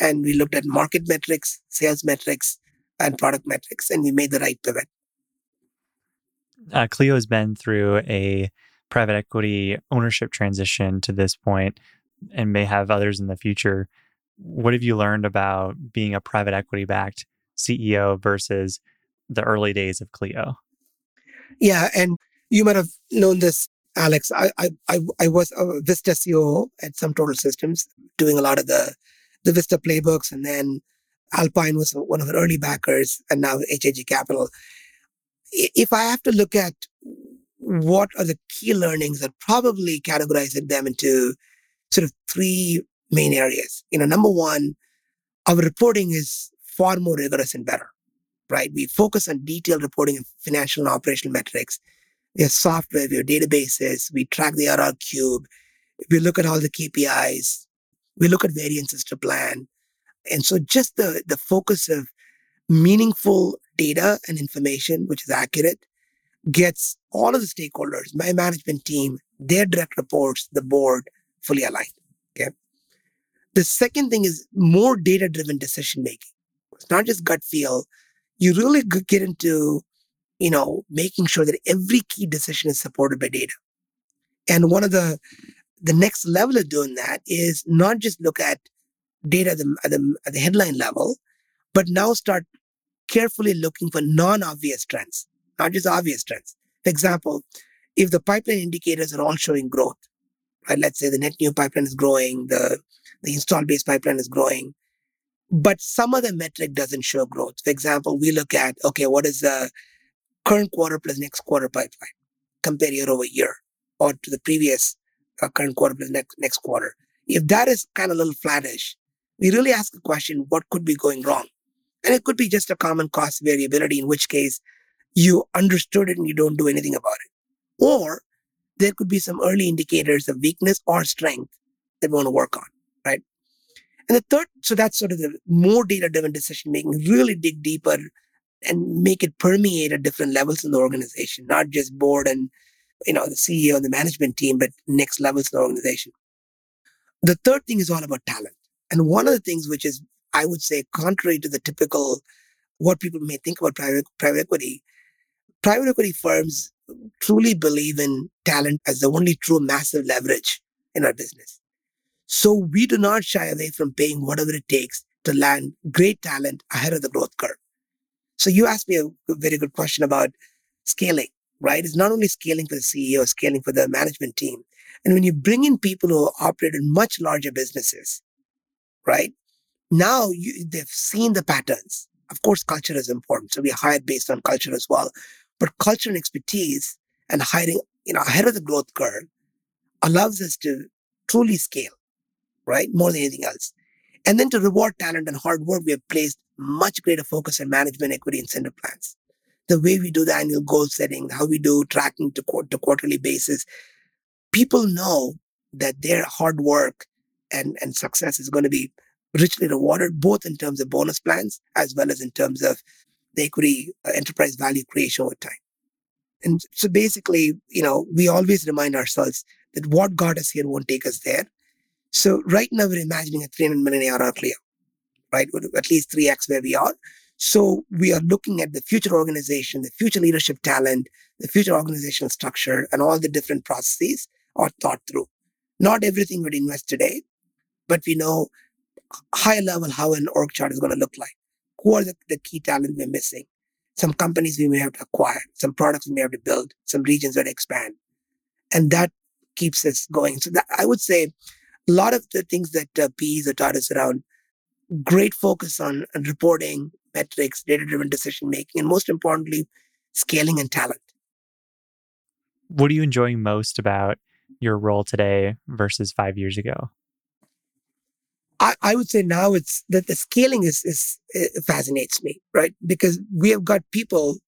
and we looked at market metrics, sales metrics, and product metrics, and we made the right pivot. Uh, Cleo has been through a private equity ownership transition to this point and may have others in the future. What have you learned about being a private equity backed CEO versus the early days of Cleo? Yeah, and you might have known this, Alex. I I I, was a Vista CEO at SumTotal Systems, doing a lot of the the Vista playbooks, and then Alpine was one of the early backers, and now H.I.G. Capital. If I have to look at what are the key learnings, that probably categorized them into sort of three main areas. You know, number one, our reporting is far more rigorous and better, right? We focus on detailed reporting of financial and operational metrics. We have software, we have databases, we track the ARR cube, we look at all the KPIs, we look at variances to plan. And so just the, the focus of meaningful data and information, which is accurate, gets all of the stakeholders, my management team, their direct reports, the board fully aligned. Okay. The second thing is more data driven decision making. It's not just gut feel. You really get into, you know, making sure that every key decision is supported by data. And one of the the next level of doing that is not just look at data at the, at the, at the headline level, but now start carefully looking for non-obvious trends, not just obvious trends. For example, if the pipeline indicators are all showing growth, right? Let's say the net new pipeline is growing, the, the install base pipeline is growing, but some other metric doesn't show growth. For example, we look at, okay, what is the current quarter plus next quarter pipeline? Compare year over year or to the previous uh, current quarter plus next, next quarter. If that is kind of a little flattish, we really ask the question, what could be going wrong? And it could be just a common cost variability, in which case you understood it and you don't do anything about it. Or there could be some early indicators of weakness or strength that we want to work on, right? And the third, so that's sort of the more data driven decision making, really dig deeper and make it permeate at different levels in the organization, not just board and, you know, the CEO and the management team, but next levels in the organization. The third thing is all about talent. And one of the things which is, I would say, contrary to the typical, what people may think about private, private equity, private equity firms truly believe in talent as the only true massive leverage in our business. So we do not shy away from paying whatever it takes to land great talent ahead of the growth curve. So you asked me a very good question about scaling, right? It's not only scaling for the CEO, scaling for the management team. And when you bring in people who operate in much larger businesses, right? Now you, they've seen the patterns. Of course, culture is important. So we hire based on culture as well. But culture and expertise and hiring, you know, ahead of the growth curve allows us to truly scale, right? More than anything else. And then to reward talent and hard work, we have placed much greater focus on management equity incentive plans. The way we do the annual goal setting, how we do tracking to, to quarterly basis, people know that their hard work and, and success is going to be richly rewarded, both in terms of bonus plans as well as in terms of the equity uh, enterprise value creation over time. And so basically, you know, we always remind ourselves that what got us here won't take us there. So right now we're imagining a 300 million ARR Cleo, right? At least 3x where we are. So we are looking at the future organization, the future leadership talent, the future organizational structure, and all the different processes are thought through. Not everything would invest today, but we know high level how an org chart is going to look like who are the, the key talent we're missing? Some companies we may have to acquire, some products we may have to build, some regions that expand. And that keeps us going. So that, I would say a lot of the things that uh, PEs have taught us around great focus on, on reporting, metrics, data driven decision making, and most importantly, scaling and talent. What are you enjoying most about your role today versus five years ago? I, I would say now it's that the scaling is, is eh, fascinates me, right? Because we have got people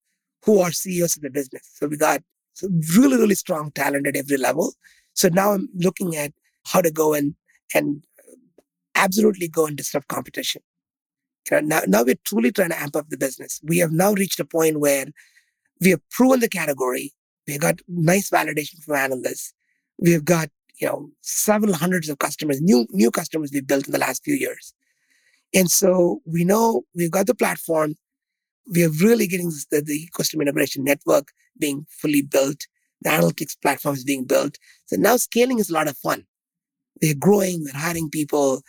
who are CEOs of the business. So we got really, really strong talent at every level. So now I'm looking at how to go and, and absolutely go and disrupt competition. You know, now, now we're truly trying to amp up the business. We have now reached a point where we have proven the category. We've got nice validation from analysts. We've got you know, several hundreds of customers, new, new customers we've built in the last few years. And so we know we've got the platform. We are really getting the, the ecosystem integration network being fully built. The analytics platform is being built. So now scaling is a lot of fun. We're growing, we're hiring people,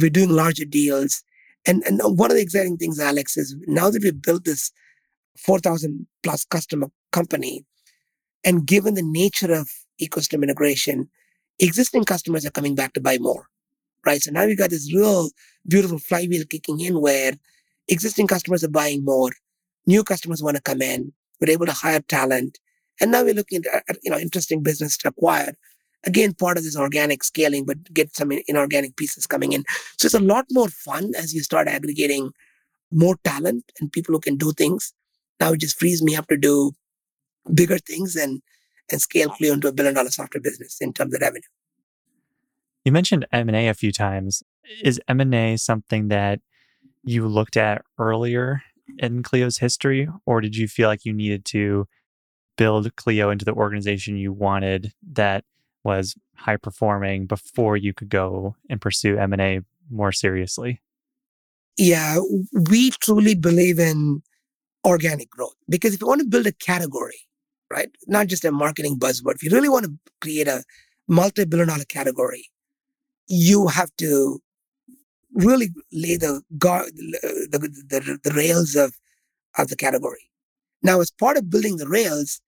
we're doing larger deals. And, and one of the exciting things, Alex, is now that we've built this 4,000 plus customer company, and given the nature of ecosystem integration, existing customers are coming back to buy more, right? So now we got this real beautiful flywheel kicking in where existing customers are buying more, new customers want to come in, we're able to hire talent, and now we're looking at you know interesting business to acquire, Again, part of this organic scaling, but get some inorganic pieces coming in. So it's a lot more fun as you start aggregating more talent and people who can do things. Now it just frees me up to do bigger things and and scale Cleo into a billion dollar software business in terms of revenue. You mentioned M&A a few times. Is M&A something that you looked at earlier in Cleo's history or did you feel like you needed to build Cleo into the organization you wanted that was high performing before you could go and pursue M&A more seriously? Yeah, we truly believe in organic growth because if you want to build a category, right, not just a marketing buzzword, if you really want to create a multi-billion dollar category, you have to really lay the guard, the, the, the rails of, of the category. Now, as part of building the rails,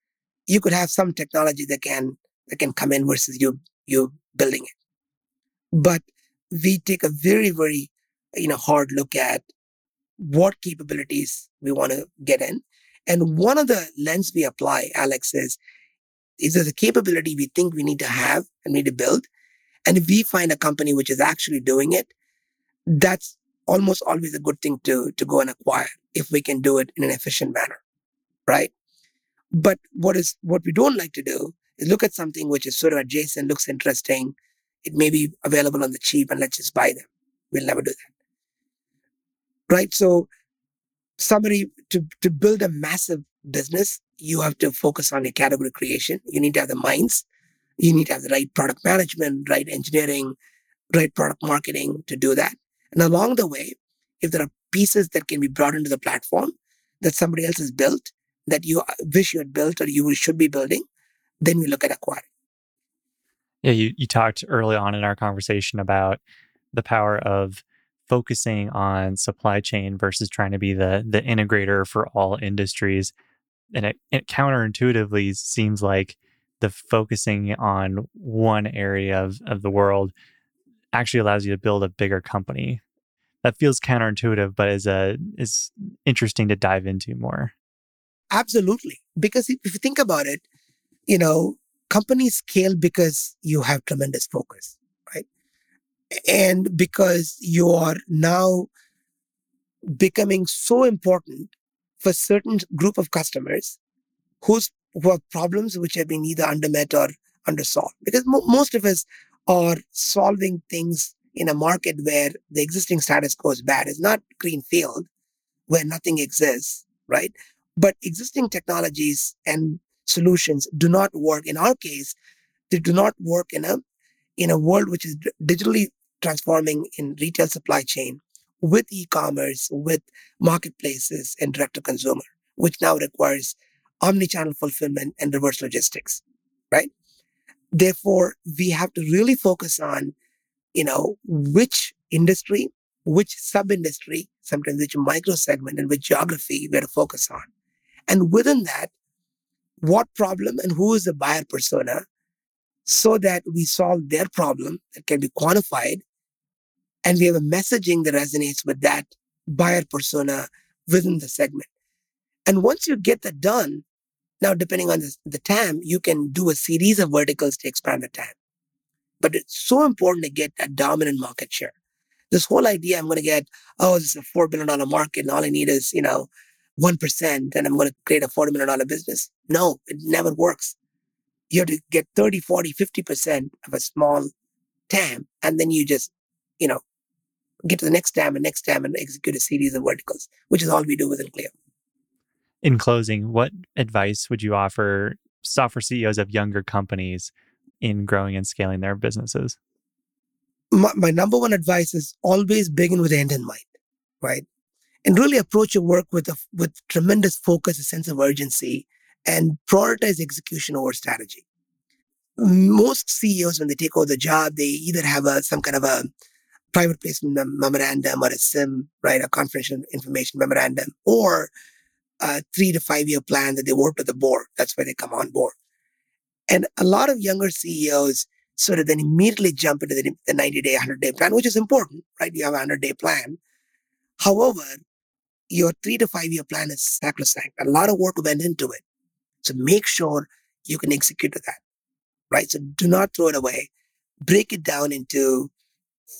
you could have some technology that can that can come in versus you you building it. But we take a very very you know hard look at what capabilities we want to get in, and one of the lens we apply, Alex, is is there a capability we think we need to have and need to build, and if we find a company which is actually doing it, that's almost always a good thing to to go and acquire if we can do it in an efficient manner, right? But what is what we don't like to do is look at something which is sort of adjacent, looks interesting. It may be available on the cheap, and let's just buy them. We'll never do that. Right. So somebody to, to build a massive business, you have to focus on a category creation. You need to have the minds. You need to have the right product management, right engineering, right product marketing to do that. And along the way, if there are pieces that can be brought into the platform that somebody else has built, that you uh, wish you had built or you should be building, then we look at acquiring. Yeah, you, you talked early on in our conversation about the power of focusing on supply chain versus trying to be the the integrator for all industries. And it, it counterintuitively seems like the focusing on one area of, of the world actually allows you to build a bigger company. That feels counterintuitive, but is a is interesting to dive into more. Absolutely. Because if you think about it, you know, companies scale because you have tremendous focus? And because you are now becoming so important for certain group of customers whose who have problems which have been either undermet or undersolved. Because mo- most of us are solving things in a market where the existing status quo is bad. It's not green field where nothing exists, right? But existing technologies and solutions do not work. In our case, they do not work in a in a world which is digitally transforming in retail supply chain with e-commerce, with marketplaces and direct to consumer, which now requires omni-channel fulfillment and reverse logistics, right? Therefore, we have to really focus on, you know, which industry, which sub-industry, sometimes which micro segment and which geography we're to focus on. And within that, what problem and who is the buyer persona so that we solve their problem that can be quantified and we have a messaging that resonates with that buyer persona within the segment. And once you get that done, now depending on the, the TAM, you can do a series of verticals to expand the TAM. But it's so important to get that dominant market share. This whole idea I'm going to get, oh, this is a $4 billion market and all I need is, you know, 1% and I'm going to create a $40 million business. No, it never works. You have to get 30, 40, 50% of a small TAM. And then you just, you know, get to the next TAM and next TAM and execute a series of verticals, which is all we do within Cleo. In closing, what advice would you offer software CEOs of younger companies in growing and scaling their businesses? My, my number one advice is always begin with the end in mind, right? and really approach your work with a, with tremendous focus, a sense of urgency, and prioritize execution over strategy. Most CEOs, when they take over the job, they either have a some kind of a private placement memorandum or a SIM, right, a confidential information memorandum, or a three to five year plan that they work with the board. That's why they come on board. And a lot of younger CEOs sort of then immediately jump into the, the 90 day, 100 day plan, which is important, right? You have a 100 day plan. However, your three to five year plan is sacrosanct. A lot of work went into it. So make sure you can execute that. right? So do not throw it away. Break it down into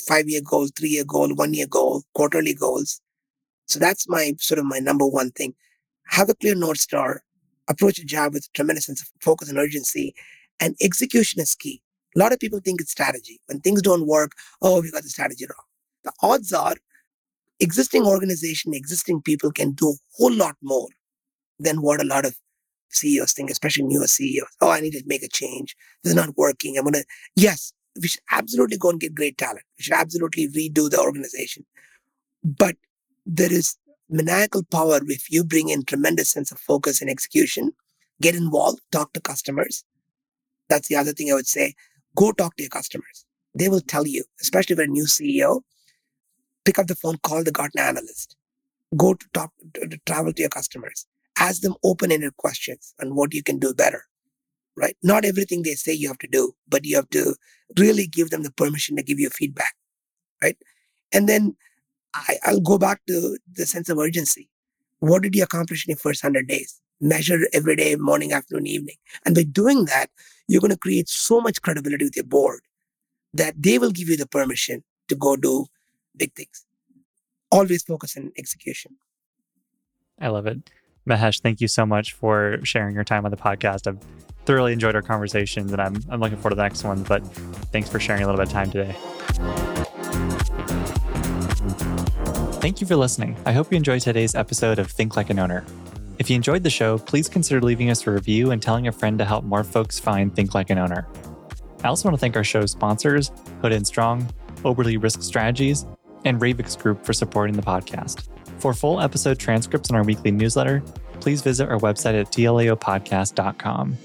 five year goal, three year goal, one year goal, quarterly goals. So that's my sort of my number one thing. Have a clear North Star, approach a job with tremendous sense of focus and urgency, and execution is key. A lot of people think it's strategy. When things don't work, oh, we got the strategy wrong. The odds are existing organization, existing people can do a whole lot more than what a lot of CEOs think, especially newer CEOs. Oh, I need to make a change. This is not working. I'm going to, yes, we should absolutely go and get great talent. We should absolutely redo the organization. But there is maniacal power if you bring in tremendous sense of focus and execution, get involved, talk to customers. That's the other thing I would say. Go talk to your customers. They will tell you, especially if you're a new CEO, pick up the phone, call the Gartner analyst. Go to talk, to, to travel to your customers. Ask them open-ended questions on what you can do better right? Not everything they say you have to do, but you have to really give them the permission to give you feedback, right? And then I, I'll go back to the sense of urgency. What did you accomplish in your first 100 days? Measure every day, morning, afternoon, evening. And by doing that, you're going to create so much credibility with your board that they will give you the permission to go do big things. Always focus on execution. I love it. Mahesh, thank you so much for sharing your time on the podcast. I've thoroughly enjoyed our conversations and I'm, I'm looking forward to the next one. But thanks for sharing a little bit of time today. Thank you for listening. I hope you enjoyed today's episode of Think Like an Owner. If you enjoyed the show, please consider leaving us a review and telling a friend to help more folks find Think Like an Owner. I also want to thank our show's sponsors, Hood and Strong, Oberle Risk Strategies, and Ravix Group for supporting the podcast. For full episode transcripts and our weekly newsletter, please visit our website at tlaopodcast.com.